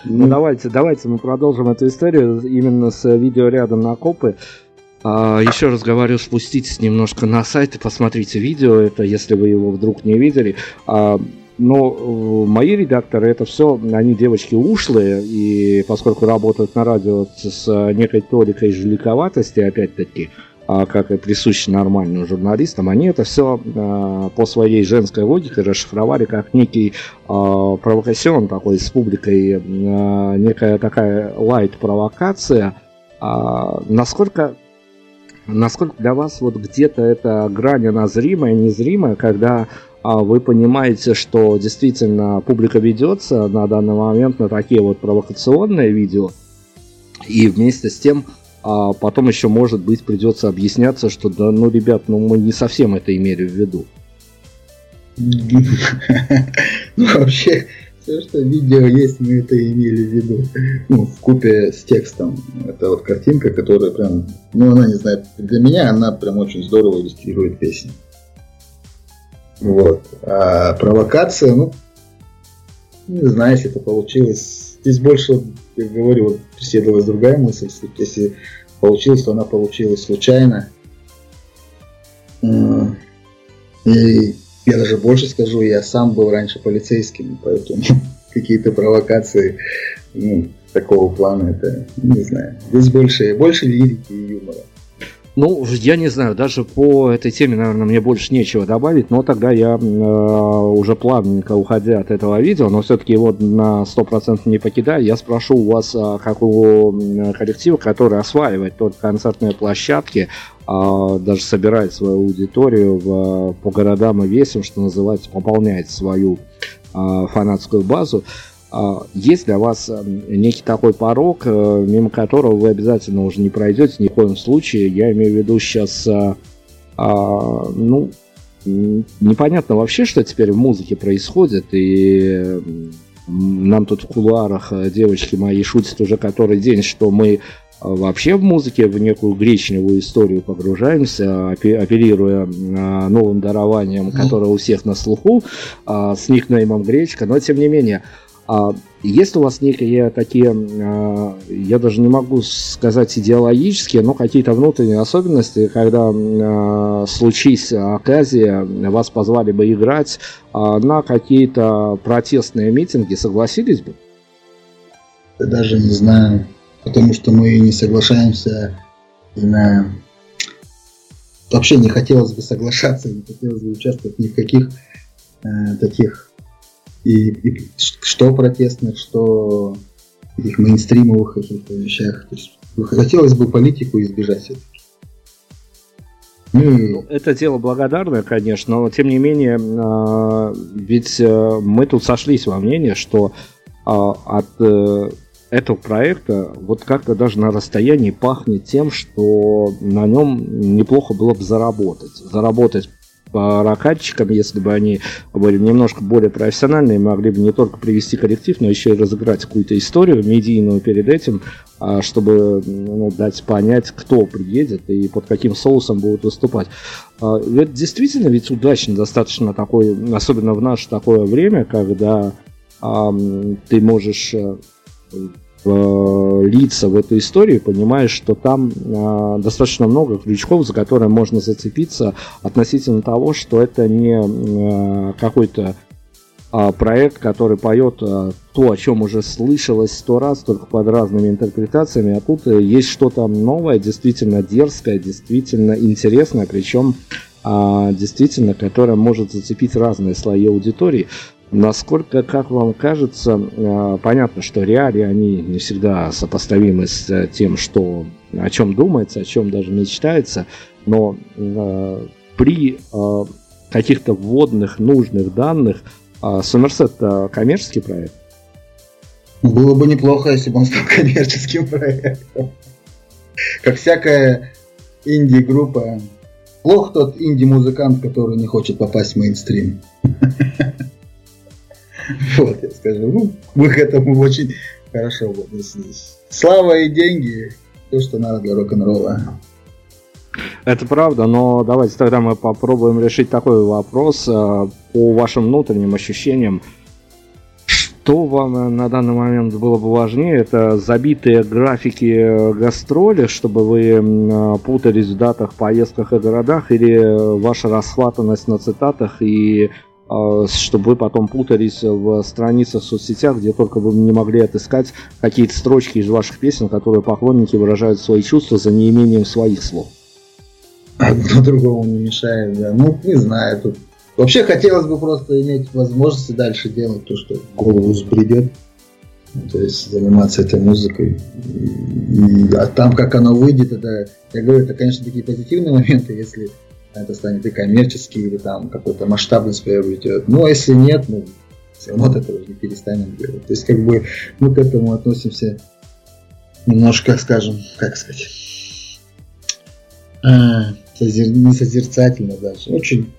Ну давайте, давайте мы продолжим эту историю именно с видеорядом на копы. А, еще раз говорю, спуститесь немножко на сайт и посмотрите видео, это если вы его вдруг не видели. А, но э, мои редакторы это все, они девочки ушлые, и поскольку работают на радио с некой толикой жуликоватости, опять-таки, а, как и присуще нормальным журналистам, они это все а, по своей женской логике расшифровали как некий а, провокацион такой с публикой, некая такая лайт-провокация. Насколько насколько для вас вот где-то эта грань, она зримая, незримая, когда вы понимаете, что действительно публика ведется на данный момент на такие вот провокационные видео, и вместе с тем а потом еще, может быть, придется объясняться, что да, ну, ребят, ну мы не совсем это имели в виду. Ну, вообще, все, что видео есть, мы это имели в виду. Ну, в купе с текстом. Это вот картинка, которая прям, ну, она, не знаю, для меня она прям очень здорово иллюстрирует песню. Вот. А провокация, ну, не знаю, если это получилось здесь больше, как говорю, вот преследовалась другая мысль. Если получилось, то она получилась случайно. И я даже больше скажу, я сам был раньше полицейским, поэтому какие-то провокации ну, такого плана, это не знаю. Здесь больше, больше лирики и юмора. Ну, я не знаю, даже по этой теме, наверное, мне больше нечего добавить, но тогда я э, уже плавненько уходя от этого видео, но все-таки его на 100% не покидаю, я спрошу у вас, а, как у коллектива, который осваивает только концертные площадки, а, даже собирает свою аудиторию в, по городам и весям, что называется, пополняет свою а, фанатскую базу, а, есть для вас э, некий такой порог, э, мимо которого вы обязательно уже не пройдете ни в коем случае. Я имею в виду сейчас, э, а, ну, непонятно вообще, что теперь в музыке происходит, и нам тут в кулуарах девочки мои шутят уже который день, что мы вообще в музыке в некую гречневую историю погружаемся, апеллируя новым дарованием, которое у всех на слуху, а, с никнеймом Гречка, но тем не менее, а есть у вас некие такие, а, я даже не могу сказать идеологические, но какие-то внутренние особенности, когда а, случись оказия, вас позвали бы играть на какие-то протестные митинги, согласились бы? Даже не знаю, потому что мы не соглашаемся на... Вообще не хотелось бы соглашаться, не хотелось бы участвовать ни в каких э, таких и, и что протестных, что этих мейнстримовых каких-то вещах. То есть хотелось бы политику избежать все-таки. Ну, ну, это дело благодарное, конечно, но тем не менее, а, ведь э, мы тут сошлись во мнении, что а, от э, этого проекта вот как-то даже на расстоянии пахнет тем, что на нем неплохо было бы заработать. Заработать прокатчикам, если бы они были немножко более профессиональные, могли бы не только привести коллектив, но еще и разыграть какую-то историю медийную перед этим, а, чтобы ну, дать понять, кто приедет и под каким соусом будут выступать. А, это действительно ведь удачно достаточно такой, особенно в наше такое время, когда ты можешь э, лица в эту историю, понимаешь, что там э, достаточно много крючков, за которые можно зацепиться относительно того, что это не э, какой-то э, проект, который поет э, то, о чем уже слышалось сто раз, только под разными интерпретациями, а тут есть что-то новое, действительно дерзкое, действительно интересное, причем э, действительно, которое может зацепить разные слои аудитории. Насколько, как вам кажется, э, понятно, что реалии, они не всегда сопоставимы с э, тем, что, о чем думается, о чем даже мечтается, но э, при каких-то вводных нужных данных Сомерсет э, коммерческий проект? Было бы неплохо, если бы он стал коммерческим проектом. Как всякая инди-группа. Плох тот инди-музыкант, который не хочет попасть в мейнстрим. Вот, я скажу. Ну, мы к этому очень хорошо отнеслись. Слава и деньги – то, что надо для рок-н-ролла. Это правда, но давайте тогда мы попробуем решить такой вопрос э, по вашим внутренним ощущениям. Что вам на данный момент было бы важнее? Это забитые графики гастроли, чтобы вы э, путались в датах, поездках и городах, или ваша расхватанность на цитатах и чтобы вы потом путались в страницах в соцсетях, где только вы не могли отыскать какие-то строчки из ваших песен, которые поклонники выражают свои чувства за неимением своих слов. Одно другому не мешает, да. Ну, не знаю, тут Вообще хотелось бы просто иметь возможность дальше делать то, что голову взбредет. То есть заниматься этой музыкой. И, а там, как оно выйдет, это, я говорю, это, конечно, такие позитивные моменты, если это станет и коммерческий, или там какой-то масштабность приобретет. Но если нет, ну, все равно от этого не перестанем делать. То есть, как бы, мы к этому относимся немножко, скажем, как сказать, а, созер... не созерцательно даже. Очень,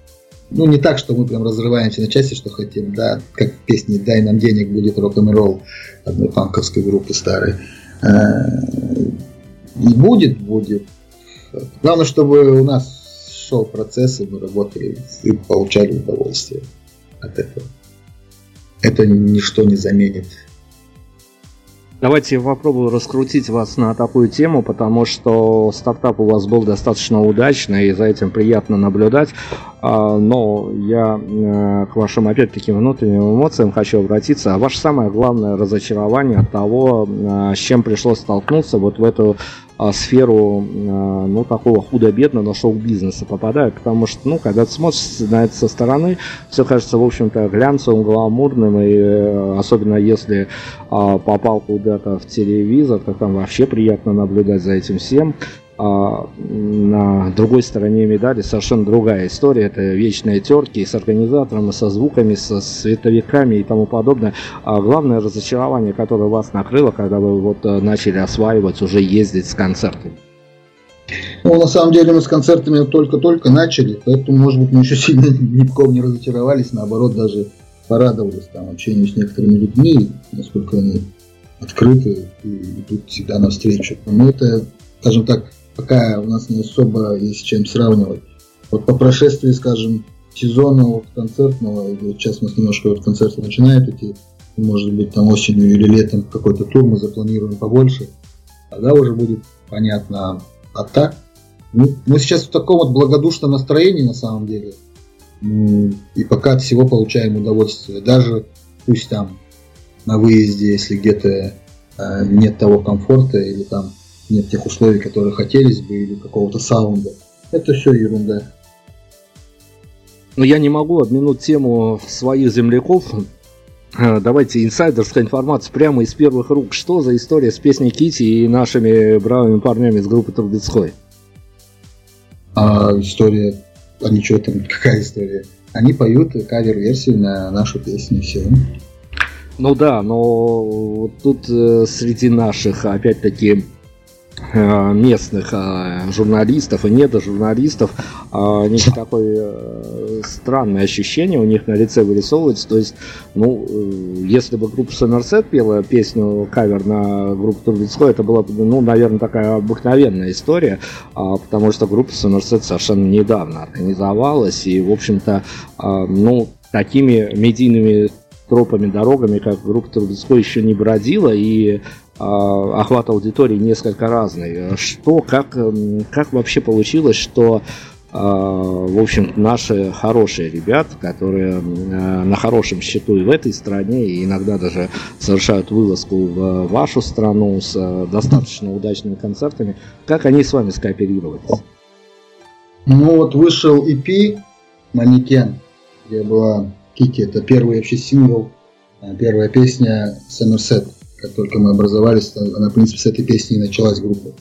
ну, не так, что мы прям разрываемся на части, что хотим, да, как в песне «Дай нам денег, будет рок-н-ролл» одной панковской группы старой. А, и будет, будет. Главное, чтобы у нас шел процесс, и мы работали и получали удовольствие от этого. Это ничто не заменит. Давайте я попробую раскрутить вас на такую тему, потому что стартап у вас был достаточно удачный, и за этим приятно наблюдать. А, но я э, к вашим, опять-таки, внутренним эмоциям хочу обратиться. Ваше самое главное разочарование от того, э, с чем пришлось столкнуться вот в эту а, сферу, а, ну, такого худо-бедно, но шоу-бизнеса попадаю, потому что, ну, когда ты смотришь на это со стороны, все кажется, в общем-то, глянцевым, гламурным, и э, особенно если а, попал куда-то в телевизор, то там вообще приятно наблюдать за этим всем. А на другой стороне медали совершенно другая история. Это вечные терки с организатором, со звуками, со световиками и тому подобное. А главное разочарование, которое вас накрыло, когда вы вот э, начали осваивать, уже ездить с концертами. Ну, на самом деле мы с концертами только-только начали, поэтому, может быть, мы еще сильно ни в ком не разочаровались, наоборот, даже порадовались там общению с некоторыми людьми, насколько они открыты и идут всегда навстречу. Но это, скажем так, пока у нас не особо есть чем сравнивать. Вот по прошествии, скажем, сезона вот концертного, или сейчас у нас немножко вот концерты начинают идти, может быть там осенью или летом какой-то тур мы запланируем побольше, тогда уже будет понятно. А так, ну, мы сейчас в таком вот благодушном настроении на самом деле. И пока от всего получаем удовольствие. Даже пусть там на выезде, если где-то э, нет того комфорта или там нет тех условий, которые хотелось бы, или какого-то саунда. Это все ерунда. Но я не могу обминуть тему своих земляков. Э, давайте инсайдерская информация прямо из первых рук. Что за история с песней Кити и нашими бравыми парнями из группы Трубецкой? А история... А ничего там, какая история? Они поют кавер-версию на нашу песню, все. Ну да, но тут э, среди наших, опять-таки, местных э, журналистов и недожурналистов. Э, некое такое странное ощущение у них на лице вырисовывается. То есть, ну, если бы группа Сомерсет пела песню кавер на группу Трубецкой, это была бы, ну, наверное, такая обыкновенная история, а, потому что группа Сомерсет совершенно недавно организовалась, и, в общем-то, ну, такими медийными тропами, дорогами, как группа Трубецкой еще не бродила, и а, охват аудитории несколько разный. Что, как, как вообще получилось, что а, в общем, наши хорошие ребята, которые э, на хорошем счету и в этой стране, и иногда даже совершают вылазку в вашу страну с э, достаточно удачными концертами, как они с вами скооперировались? Ну вот вышел EP «Манекен», где была Кики, это первый вообще сингл, э, первая песня Somerset как только мы образовались, она, в принципе, с этой песни и началась группа.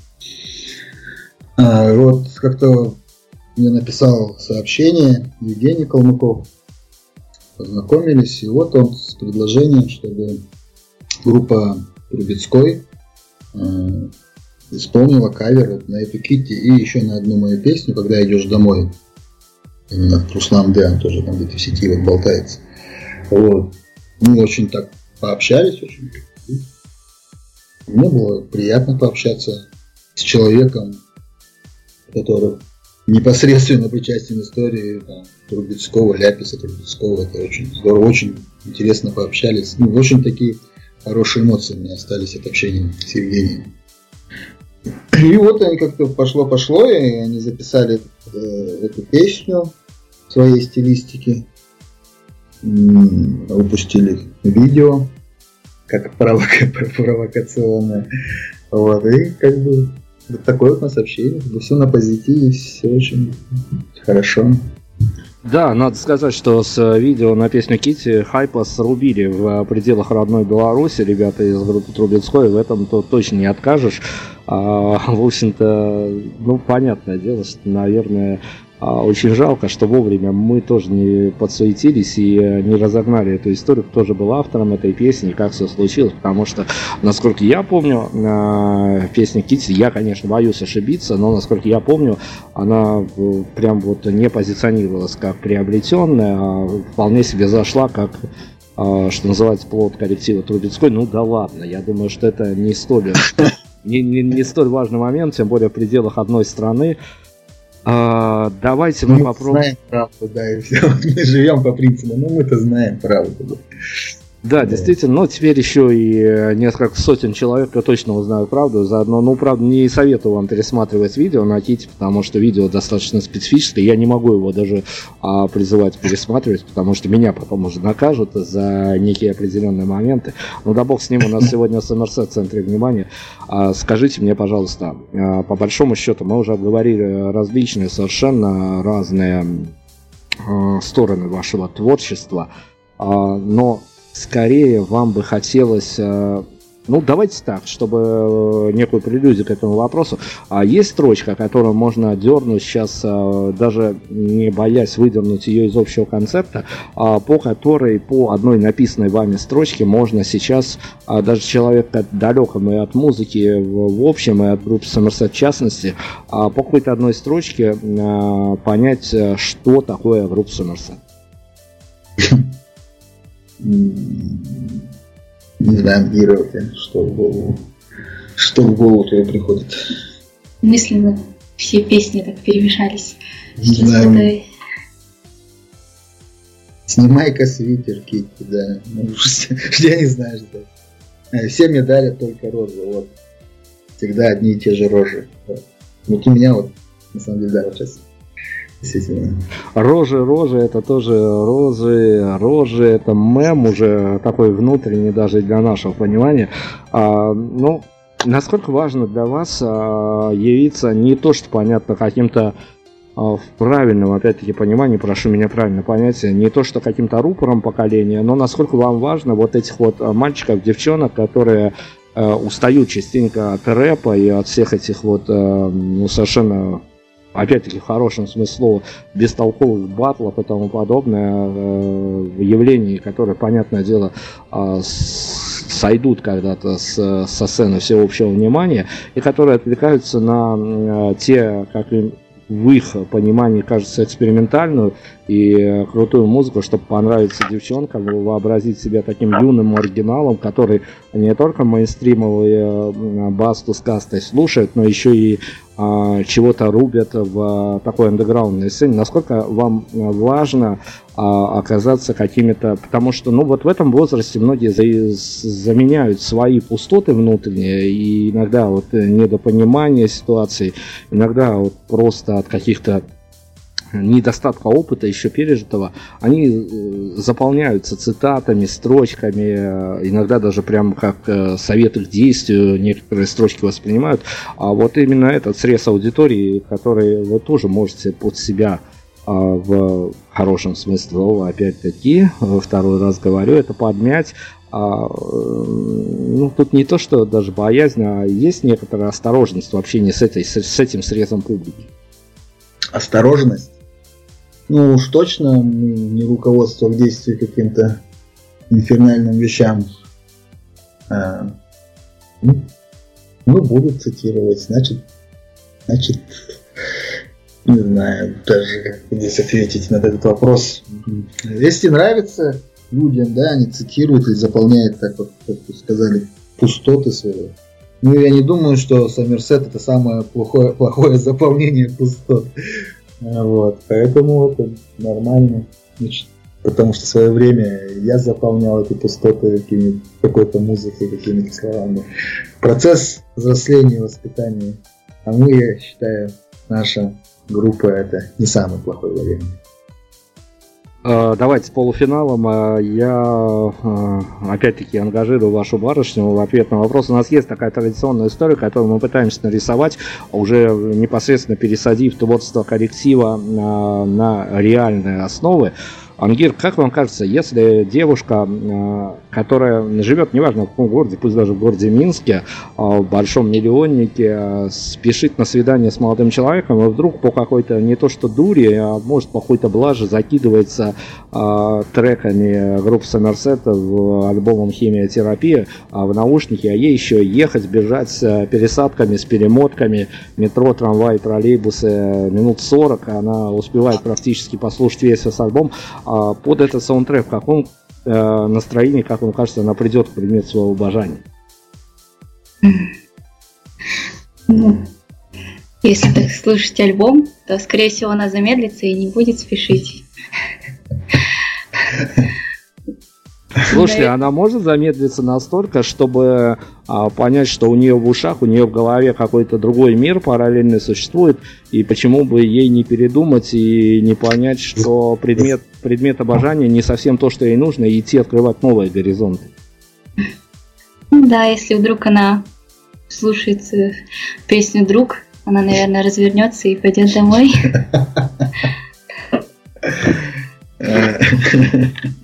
А, вот как-то мне написал сообщение Евгений Калмыков, познакомились, и вот он с предложением, чтобы группа Трубецкой э, исполнила кавер на эту Кити и еще на одну мою песню, когда идешь домой. Именно Руслан Д, тоже там где-то в сети вот болтается. Вот. Мы очень так пообщались, очень мне было приятно пообщаться с человеком, который непосредственно причастен истории там, Трубецкого, Ляписа Трубецкого. Это очень здорово, очень интересно пообщались. Ну, очень такие хорошие эмоции у меня остались от общения с Евгением. И вот они как-то пошло-пошло, и они записали э, эту песню в своей стилистике, выпустили видео как провокационное. Вот, и как бы вот такое вот у нас общение, как все на позитиве, все очень хорошо. Да, надо сказать, что с видео на песню Кити хайпа срубили в пределах родной Беларуси. Ребята из группы Трубецкой в этом то точно не откажешь. А, в общем-то, ну, понятное дело, что, наверное, очень жалко, что вовремя мы тоже не подсуетились и э, не разогнали эту историю, кто же был автором этой песни, как все случилось, потому что, насколько я помню, э, песня Китти, я, конечно, боюсь ошибиться, но, насколько я помню, она прям вот не позиционировалась как приобретенная, а вполне себе зашла как а, что называется, плод коллектива Трубецкой, ну да ладно, я думаю, что это не столь, не, не, не столь важный момент, тем более в пределах одной страны, а, давайте мы, мы попробуем. Знаем правду, да, и все. Мы живем по принципу, ну мы-то знаем правду. Да. Да, действительно, но теперь еще и э, несколько сотен человек точно узнают правду заодно. Ну, правда, не советую вам пересматривать видео на Ките, потому что видео достаточно специфическое. Я не могу его даже а, призывать пересматривать, потому что меня потом уже накажут за некие определенные моменты. Ну, да бог с ним, у нас сегодня Сомерсет в центре внимания. А, скажите мне, пожалуйста, а, по большому счету, мы уже обговорили различные, совершенно разные а, стороны вашего творчества, а, но скорее вам бы хотелось э, ну, давайте так, чтобы э, некую прелюдию к этому вопросу. А есть строчка, которую можно дернуть сейчас, э, даже не боясь выдернуть ее из общего концепта, а по которой по одной написанной вами строчке можно сейчас, а даже человек далеком и от музыки в общем, и от группы Сомерсет в частности, а по какой-то одной строчке понять, что такое группа Сомерсет не знаю, Ира, что в голову, что в голову тебе приходит? Мысленно все песни так перемешались. Не знаю. Снимай-ка свитер, Китти, да. Ну, я не знаю, что. Э, все мне дарят только розы, вот. Всегда одни и те же рожи. Вот у меня вот, на самом деле, да, вот сейчас Действительно. Рожи, рожи, это тоже розы, рожи, это мем уже такой внутренний даже для нашего понимания. А, ну, насколько важно для вас а, явиться не то, что понятно каким-то а, в правильном, опять-таки, понимании, прошу меня правильно понять, не то, что каким-то рупором поколения, но насколько вам важно вот этих вот а, мальчиков, девчонок, которые э, устают частенько от рэпа и от всех этих вот э, ну, совершенно опять-таки в хорошем смысле слова, бестолковых батлов и тому подобное, э, явлений, которое, понятное дело, э, с сойдут когда-то со сцены всеобщего внимания и которые отвлекаются на те, как им в их понимании кажется экспериментальную и крутую музыку, чтобы понравиться девчонкам, вообразить себя таким юным оригиналом, который не только мейнстримовые басту с кастой слушает, но еще и а, чего-то рубят в такой андеграундной сцене. Насколько вам важно а, оказаться какими-то... Потому что, ну, вот в этом возрасте многие за, заменяют свои пустоты внутренние, и иногда вот недопонимание ситуации, иногда вот просто от каких-то недостатка опыта еще пережитого, они э, заполняются цитатами, строчками, э, иногда даже прям как э, советы к действию некоторые строчки воспринимают. А вот именно этот срез аудитории, который вы тоже можете под себя а, в хорошем смысле слова, опять-таки, второй раз говорю, это подмять а, ну, тут не то, что даже боязнь, а есть некоторая осторожность в общении с, этой, с этим срезом публики. Осторожность? Ну уж точно не руководство к действию каким-то инфернальным вещам. А, ну, ну, будут цитировать, значит, значит, не знаю даже, как здесь ответить на этот вопрос. Если нравится людям, да, они цитируют и заполняют, так вот, как вы сказали, пустоты свои. Ну, я не думаю, что Сомерсет это самое плохое, плохое заполнение пустот. Вот, поэтому это нормально. Значит, потому что в свое время я заполнял эти пустоты какой-то музыкой, какими-то словами. Процесс взросления и воспитания. А мы, я считаю, наша группа это не самый плохой вариант. А, давайте с полуфиналом. А, я а, опять-таки ангажирую вашу барышню в ответ на вопрос. У нас есть такая традиционная история, которую мы пытаемся нарисовать, уже непосредственно пересадив творчество коллектива на реальные основы. Ангир, как вам кажется, если девушка, э, которая живет, неважно в каком городе, пусть даже в городе Минске, а в большом миллионнике, э, спешит на свидание с молодым человеком, и вдруг по какой-то не то что дури, а может по какой-то блаже закидывается э, треками группы Сомерсет в альбомом «Химиотерапия» в наушники, а ей еще ехать, бежать с пересадками, с перемотками, метро, трамвай, троллейбусы минут 40, она успевает практически послушать весь этот альбом, а под этот саундтрек, в каком э, настроении, как вам кажется, она придет к предмету своего обожания? Ну, если так слушать альбом, то, скорее всего, она замедлится и не будет спешить. Слушайте, она может замедлиться настолько, чтобы а, понять, что у нее в ушах, у нее в голове какой-то другой мир параллельный существует, и почему бы ей не передумать и не понять, что предмет, предмет обожания не совсем то, что ей нужно, и идти открывать новые горизонты. Да, если вдруг она слушает песню «Друг», она, наверное, развернется и пойдет домой.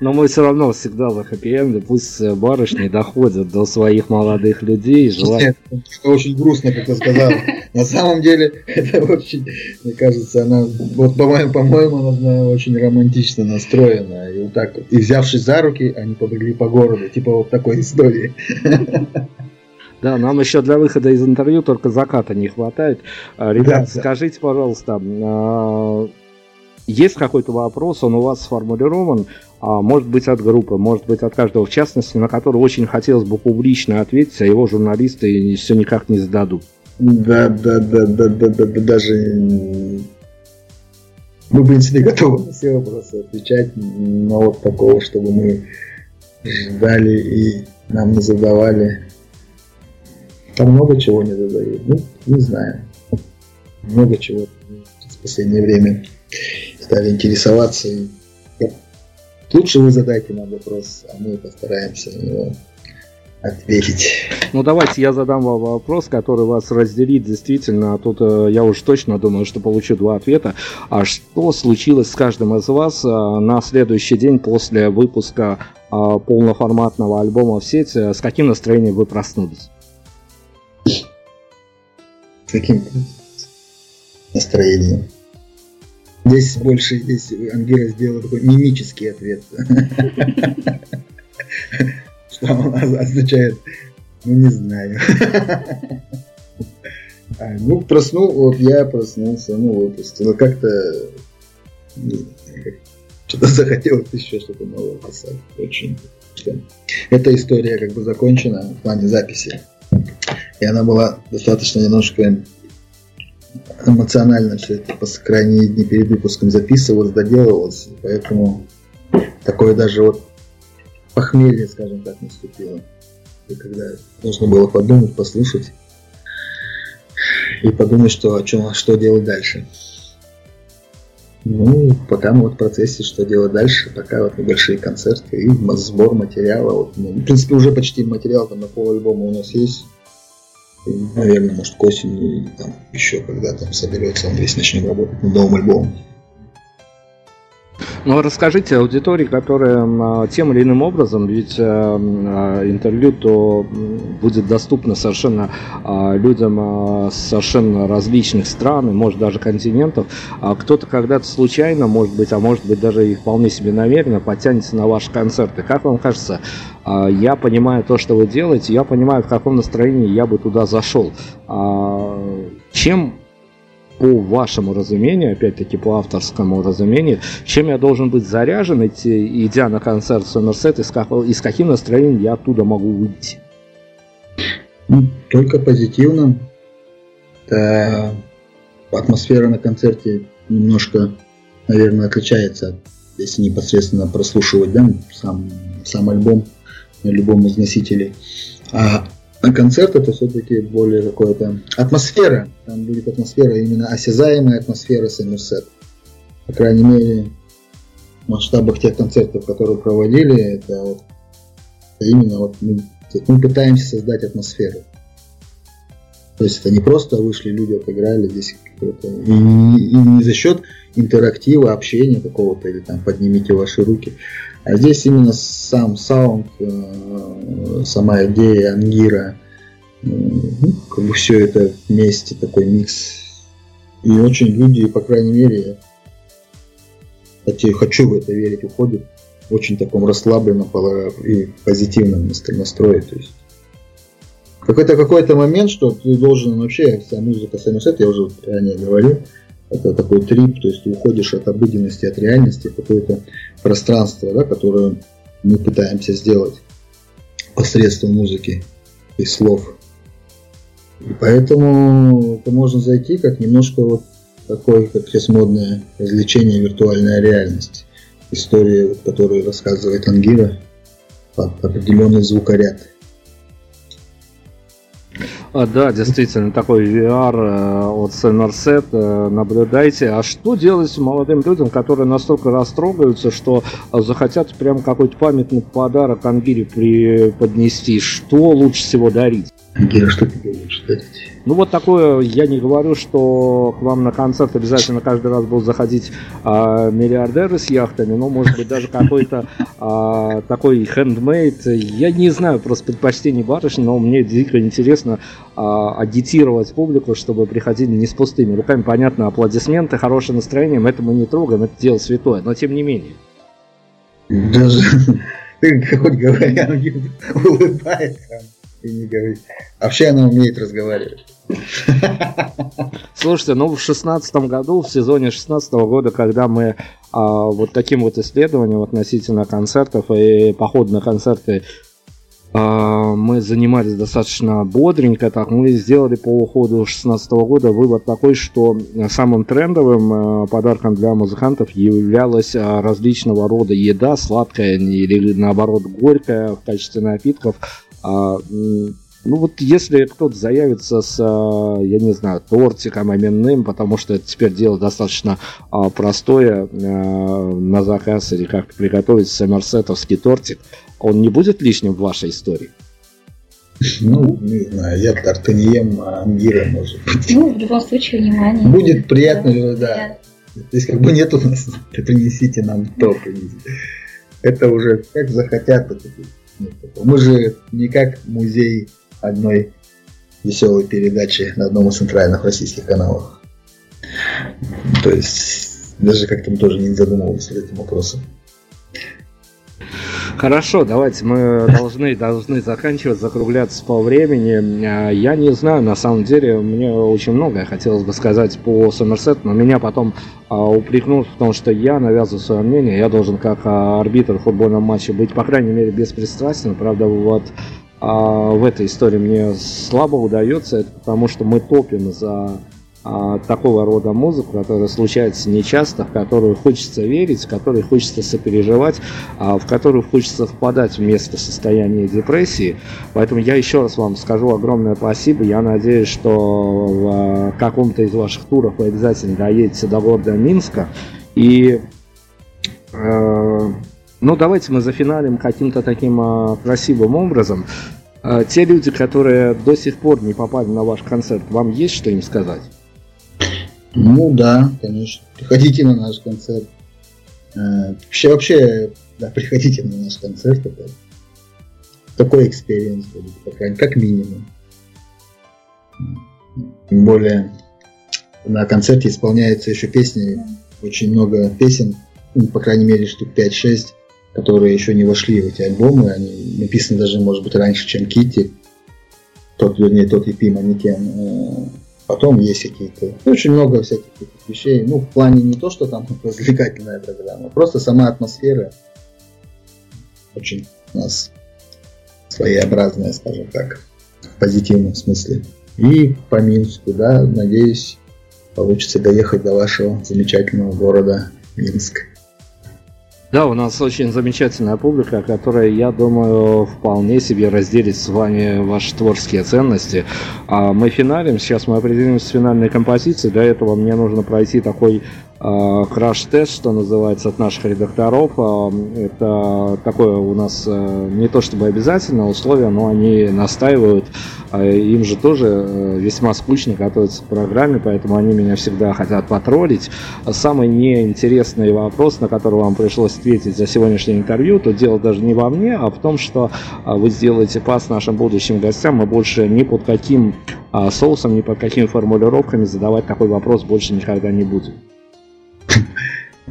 Но мы все равно всегда за хэппи Пусть барышни доходят до своих молодых людей. Желаю... Это очень грустно, как ты сказал. На самом деле, это очень, мне кажется, она, вот по-моему, по-моему, она очень романтично настроена. И вот так вот, и взявшись за руки, они побрели по городу. Типа вот такой истории. Да, нам еще для выхода из интервью только заката не хватает. А, ребят, да, скажите, да. пожалуйста, а, есть какой-то вопрос, он у вас сформулирован, а, может быть от группы, может быть от каждого, в частности, на который очень хотелось бы публично ответить, а его журналисты все никак не зададут. Да, да, да, да, да, да, да даже мы, в принципе, готовы на все вопросы отвечать, но вот такого, чтобы мы ждали и нам не задавали. Там много чего не задают. Ну, не знаю. Много чего в последнее время стали интересоваться. Лучше вы задайте нам вопрос, а мы постараемся на него ответить. Ну давайте я задам вам вопрос, который вас разделит действительно. А тут э, я уж точно думаю, что получу два ответа. А что случилось с каждым из вас э, на следующий день после выпуска э, полноформатного альбома в сеть? С каким настроением вы проснулись? С каким настроением? Здесь больше, здесь Ангера сделала такой мимический ответ. Что означает? Ну, не знаю. А, ну, проснул, вот я проснулся, ну, вот, ну, как-то что-то захотелось еще что-то новое писать. Очень. Эта история как бы закончена в плане записи. И она была достаточно немножко эмоционально все это по крайние дни перед выпуском записывалось, доделывалось. Поэтому такое даже вот похмелье, скажем так, наступило. И когда нужно было подумать, послушать и подумать, что, о чем, что делать дальше. Ну, пока мы вот в процессе, что делать дальше, пока вот небольшие концерты и сбор материала. Вот, ну, в принципе, уже почти материал там на пол альбома у нас есть. Наверное, может, к осени там еще когда там соберется, он весь начнет работать над новым альбомом. Ну, расскажите аудитории, которая а, тем или иным образом, ведь э, а, интервью то будет доступно совершенно а, людям совершенно различных стран, может даже континентов. Кто-то когда-то случайно, может быть, а может быть даже и вполне себе намеренно подтянется на ваши концерты. Как вам кажется, я понимаю то, что вы делаете, я понимаю, в каком настроении я бы туда зашел. Чем по вашему разумению, опять-таки по авторскому разумению, чем я должен быть заряжен, идти, идя на концерт Сомерсет, и с, как, и с каким настроением я оттуда могу выйти? Только позитивным. Да, атмосфера на концерте немножко, наверное, отличается, если непосредственно прослушивать да, сам, сам альбом на любом из носителей. А а концерт это все-таки более какое-то атмосфера. Там будет атмосфера, именно осязаемая атмосфера Сомерсет. По крайней мере, в масштабах тех концертов, которые проводили, это, вот, это именно вот мы, мы пытаемся создать атмосферу. То есть это не просто вышли люди, отыграли здесь какое-то... И, и, не за счет интерактива, общения какого-то, или там поднимите ваши руки. А здесь именно сам саунд, э, сама идея ангира, э, ну, как бы все это вместе, такой микс. И очень люди, по крайней мере, я хочу в это верить, уходят в очень таком расслабленном и позитивном настрое. То есть какой-то какой-то момент, что ты должен вообще, вся музыка, сами я уже ранее говорил, это такой трип, то есть ты уходишь от обыденности, от реальности какое-то пространство, да, которое мы пытаемся сделать посредством музыки и слов. И поэтому это можно зайти как немножко вот такое, как сейчас модное развлечение виртуальная реальность. История, которую рассказывает Ангира, определенный звукоряд. А, да, действительно, такой VR э, от Somerset, э, наблюдайте. А что делать молодым людям, которые настолько растрогаются, что захотят прям какой-то памятный подарок Ангире преподнести? Что лучше всего дарить? Ангира, что тебе лучше дарить? Ну вот такое, я не говорю, что к вам на концерт обязательно каждый раз будут заходить а, миллиардеры с яхтами, но может быть даже какой-то а, такой хендмейд. Я не знаю просто предпочтений барышни, но мне дико интересно а, агитировать публику, чтобы приходили не с пустыми руками. Понятно, аплодисменты, хорошее настроение, это мы не трогаем, это дело святое, но тем не менее. Даже ты хоть говоря, улыбается и не говорит. Вообще она умеет разговаривать. Слушайте, ну в шестнадцатом году, в сезоне шестнадцатого года, когда мы а, вот таким вот исследованием относительно концертов и поход на концерты а, мы занимались достаточно бодренько, так мы сделали по уходу 2016 года вывод такой, что самым трендовым а, подарком для музыкантов являлась а, различного рода еда, сладкая или наоборот горькая в качестве напитков, а, ну вот если кто-то заявится с, а, я не знаю, тортиком именным, потому что это теперь дело достаточно а, простое на заказ или как приготовить сомерсетовский тортик, он не будет лишним в вашей истории? Ну, не знаю, я торты не ем, а ангира может быть. Ну, в любом случае, внимание. Будет приятно, да. да. Здесь как бы нет у нас, принесите нам то, принесите. Это уже как захотят, это будет. Мы же не как музей одной веселой передачи на одном из центральных российских каналов. То есть даже как-то мы тоже не задумывались над этим вопросом. Хорошо, давайте мы должны, должны заканчивать, закругляться по времени. А, я не знаю, на самом деле, мне очень многое хотелось бы сказать по Сомерсет, но меня потом а, упрекнут в том, что я навязываю свое мнение. Я должен как а, арбитр в футбольном матче быть, по крайней мере, беспристрастен. Правда, вот а, в этой истории мне слабо удается, это потому что мы топим за такого рода музыку, которая случается нечасто, в которую хочется верить, в которую хочется сопереживать, а, в которую хочется впадать вместо состояния депрессии. Поэтому я еще раз вам скажу огромное спасибо. Я надеюсь, что в а, каком-то из ваших туров вы обязательно доедете до города Минска. И э, ну, давайте мы зафиналим каким-то таким э, красивым образом. Э, те люди, которые до сих пор не попали на ваш концерт, вам есть что им сказать? Ну да, конечно. Приходите на наш концерт. Э, вообще, вообще, да, приходите на наш концерт. Это такой experience будет, по крайней как минимум. Тем более на концерте исполняются еще песни, очень много песен, ну, по крайней мере штук 5-6, которые еще не вошли в эти альбомы. Они написаны даже, может быть, раньше, чем Китти. Тот, вернее, тот EP Манекен Потом есть какие-то, очень много всяких вещей. Ну, в плане не то, что там развлекательная программа, просто сама атмосфера очень у нас своеобразная, скажем так, в позитивном смысле. И по Минску, да, надеюсь, получится доехать до вашего замечательного города Минск. Да, у нас очень замечательная публика, которая, я думаю, вполне себе разделит с вами ваши творческие ценности. А мы финалим, сейчас мы определимся с финальной композицией. Для этого мне нужно пройти такой краш-тест, что называется, от наших редакторов. А, это такое у нас а, не то чтобы обязательное условие, но они настаивают. Им же тоже э, весьма скучно готовиться к программе, поэтому они меня всегда хотят потроллить. Самый неинтересный вопрос, на который вам пришлось ответить за сегодняшнее интервью, то дело даже не во мне, а в том, что вы сделаете пас нашим будущим гостям. Мы больше ни под каким соусом, ни под какими формулировками задавать такой вопрос больше никогда не будем.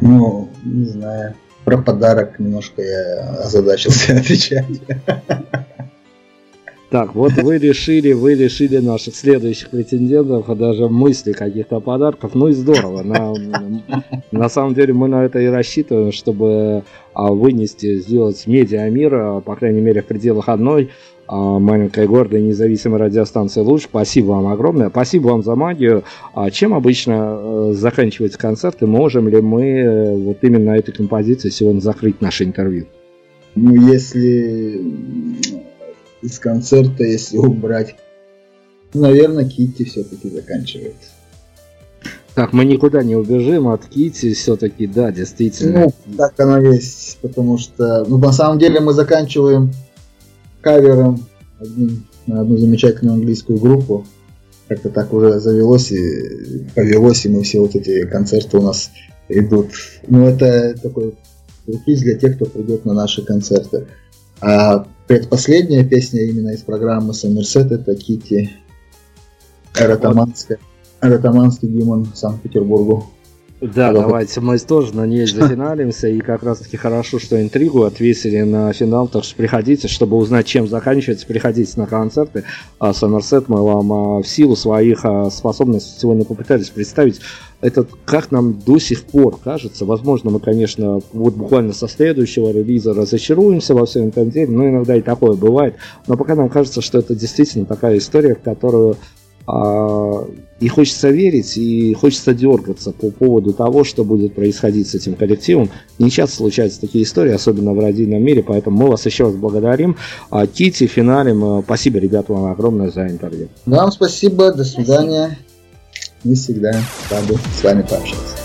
Ну, не знаю. Про подарок немножко я озадачился отвечать. Так, вот вы решили, вы решили наших следующих претендентов, а даже мысли каких-то подарков. Ну и здорово. На, на самом деле мы на это и рассчитываем, чтобы а, вынести, сделать медиамир, а, по крайней мере, в пределах одной маленькая гордая независимая радиостанция лучше. Спасибо вам огромное. Спасибо вам за магию. А чем обычно э, заканчивается концерт и можем ли мы э, вот именно этой композицией сегодня закрыть наше интервью? Ну, если из концерта, если убрать, наверное, Китти все-таки заканчивается. Так, мы никуда не убежим от Кити, все-таки, да, действительно. Ну, так оно есть, потому что, ну, на самом деле мы заканчиваем кавером одним, на одну замечательную английскую группу. Как-то так уже завелось и повелось, и мы все вот эти концерты у нас идут. Ну, это такой сюрприз для тех, кто придет на наши концерты. А предпоследняя песня именно из программы Сомерсет это Кити Эротоманская. Эротоманский гимн Санкт-Петербургу. Да, Hello. давайте мы тоже на ней зафиналимся. И как раз таки хорошо, что интригу отвесили на финал. Так что приходите, чтобы узнать, чем заканчивается, приходите на концерты. А Сомерсет мы вам а, в силу своих а, способностей сегодня попытались представить. Это как нам до сих пор кажется. Возможно, мы, конечно, вот буквально со следующего релиза разочаруемся во всем этом деле. Но иногда и такое бывает. Но пока нам кажется, что это действительно такая история, в которую а, и хочется верить, и хочется дергаться по поводу того, что будет происходить с этим коллективом. Не часто случаются такие истории, особенно в родильном мире, поэтому мы вас еще раз благодарим. А Кити, финалем. Спасибо, ребята, вам огромное за интервью. Вам спасибо, до свидания. Мы всегда рады с вами пообщаться.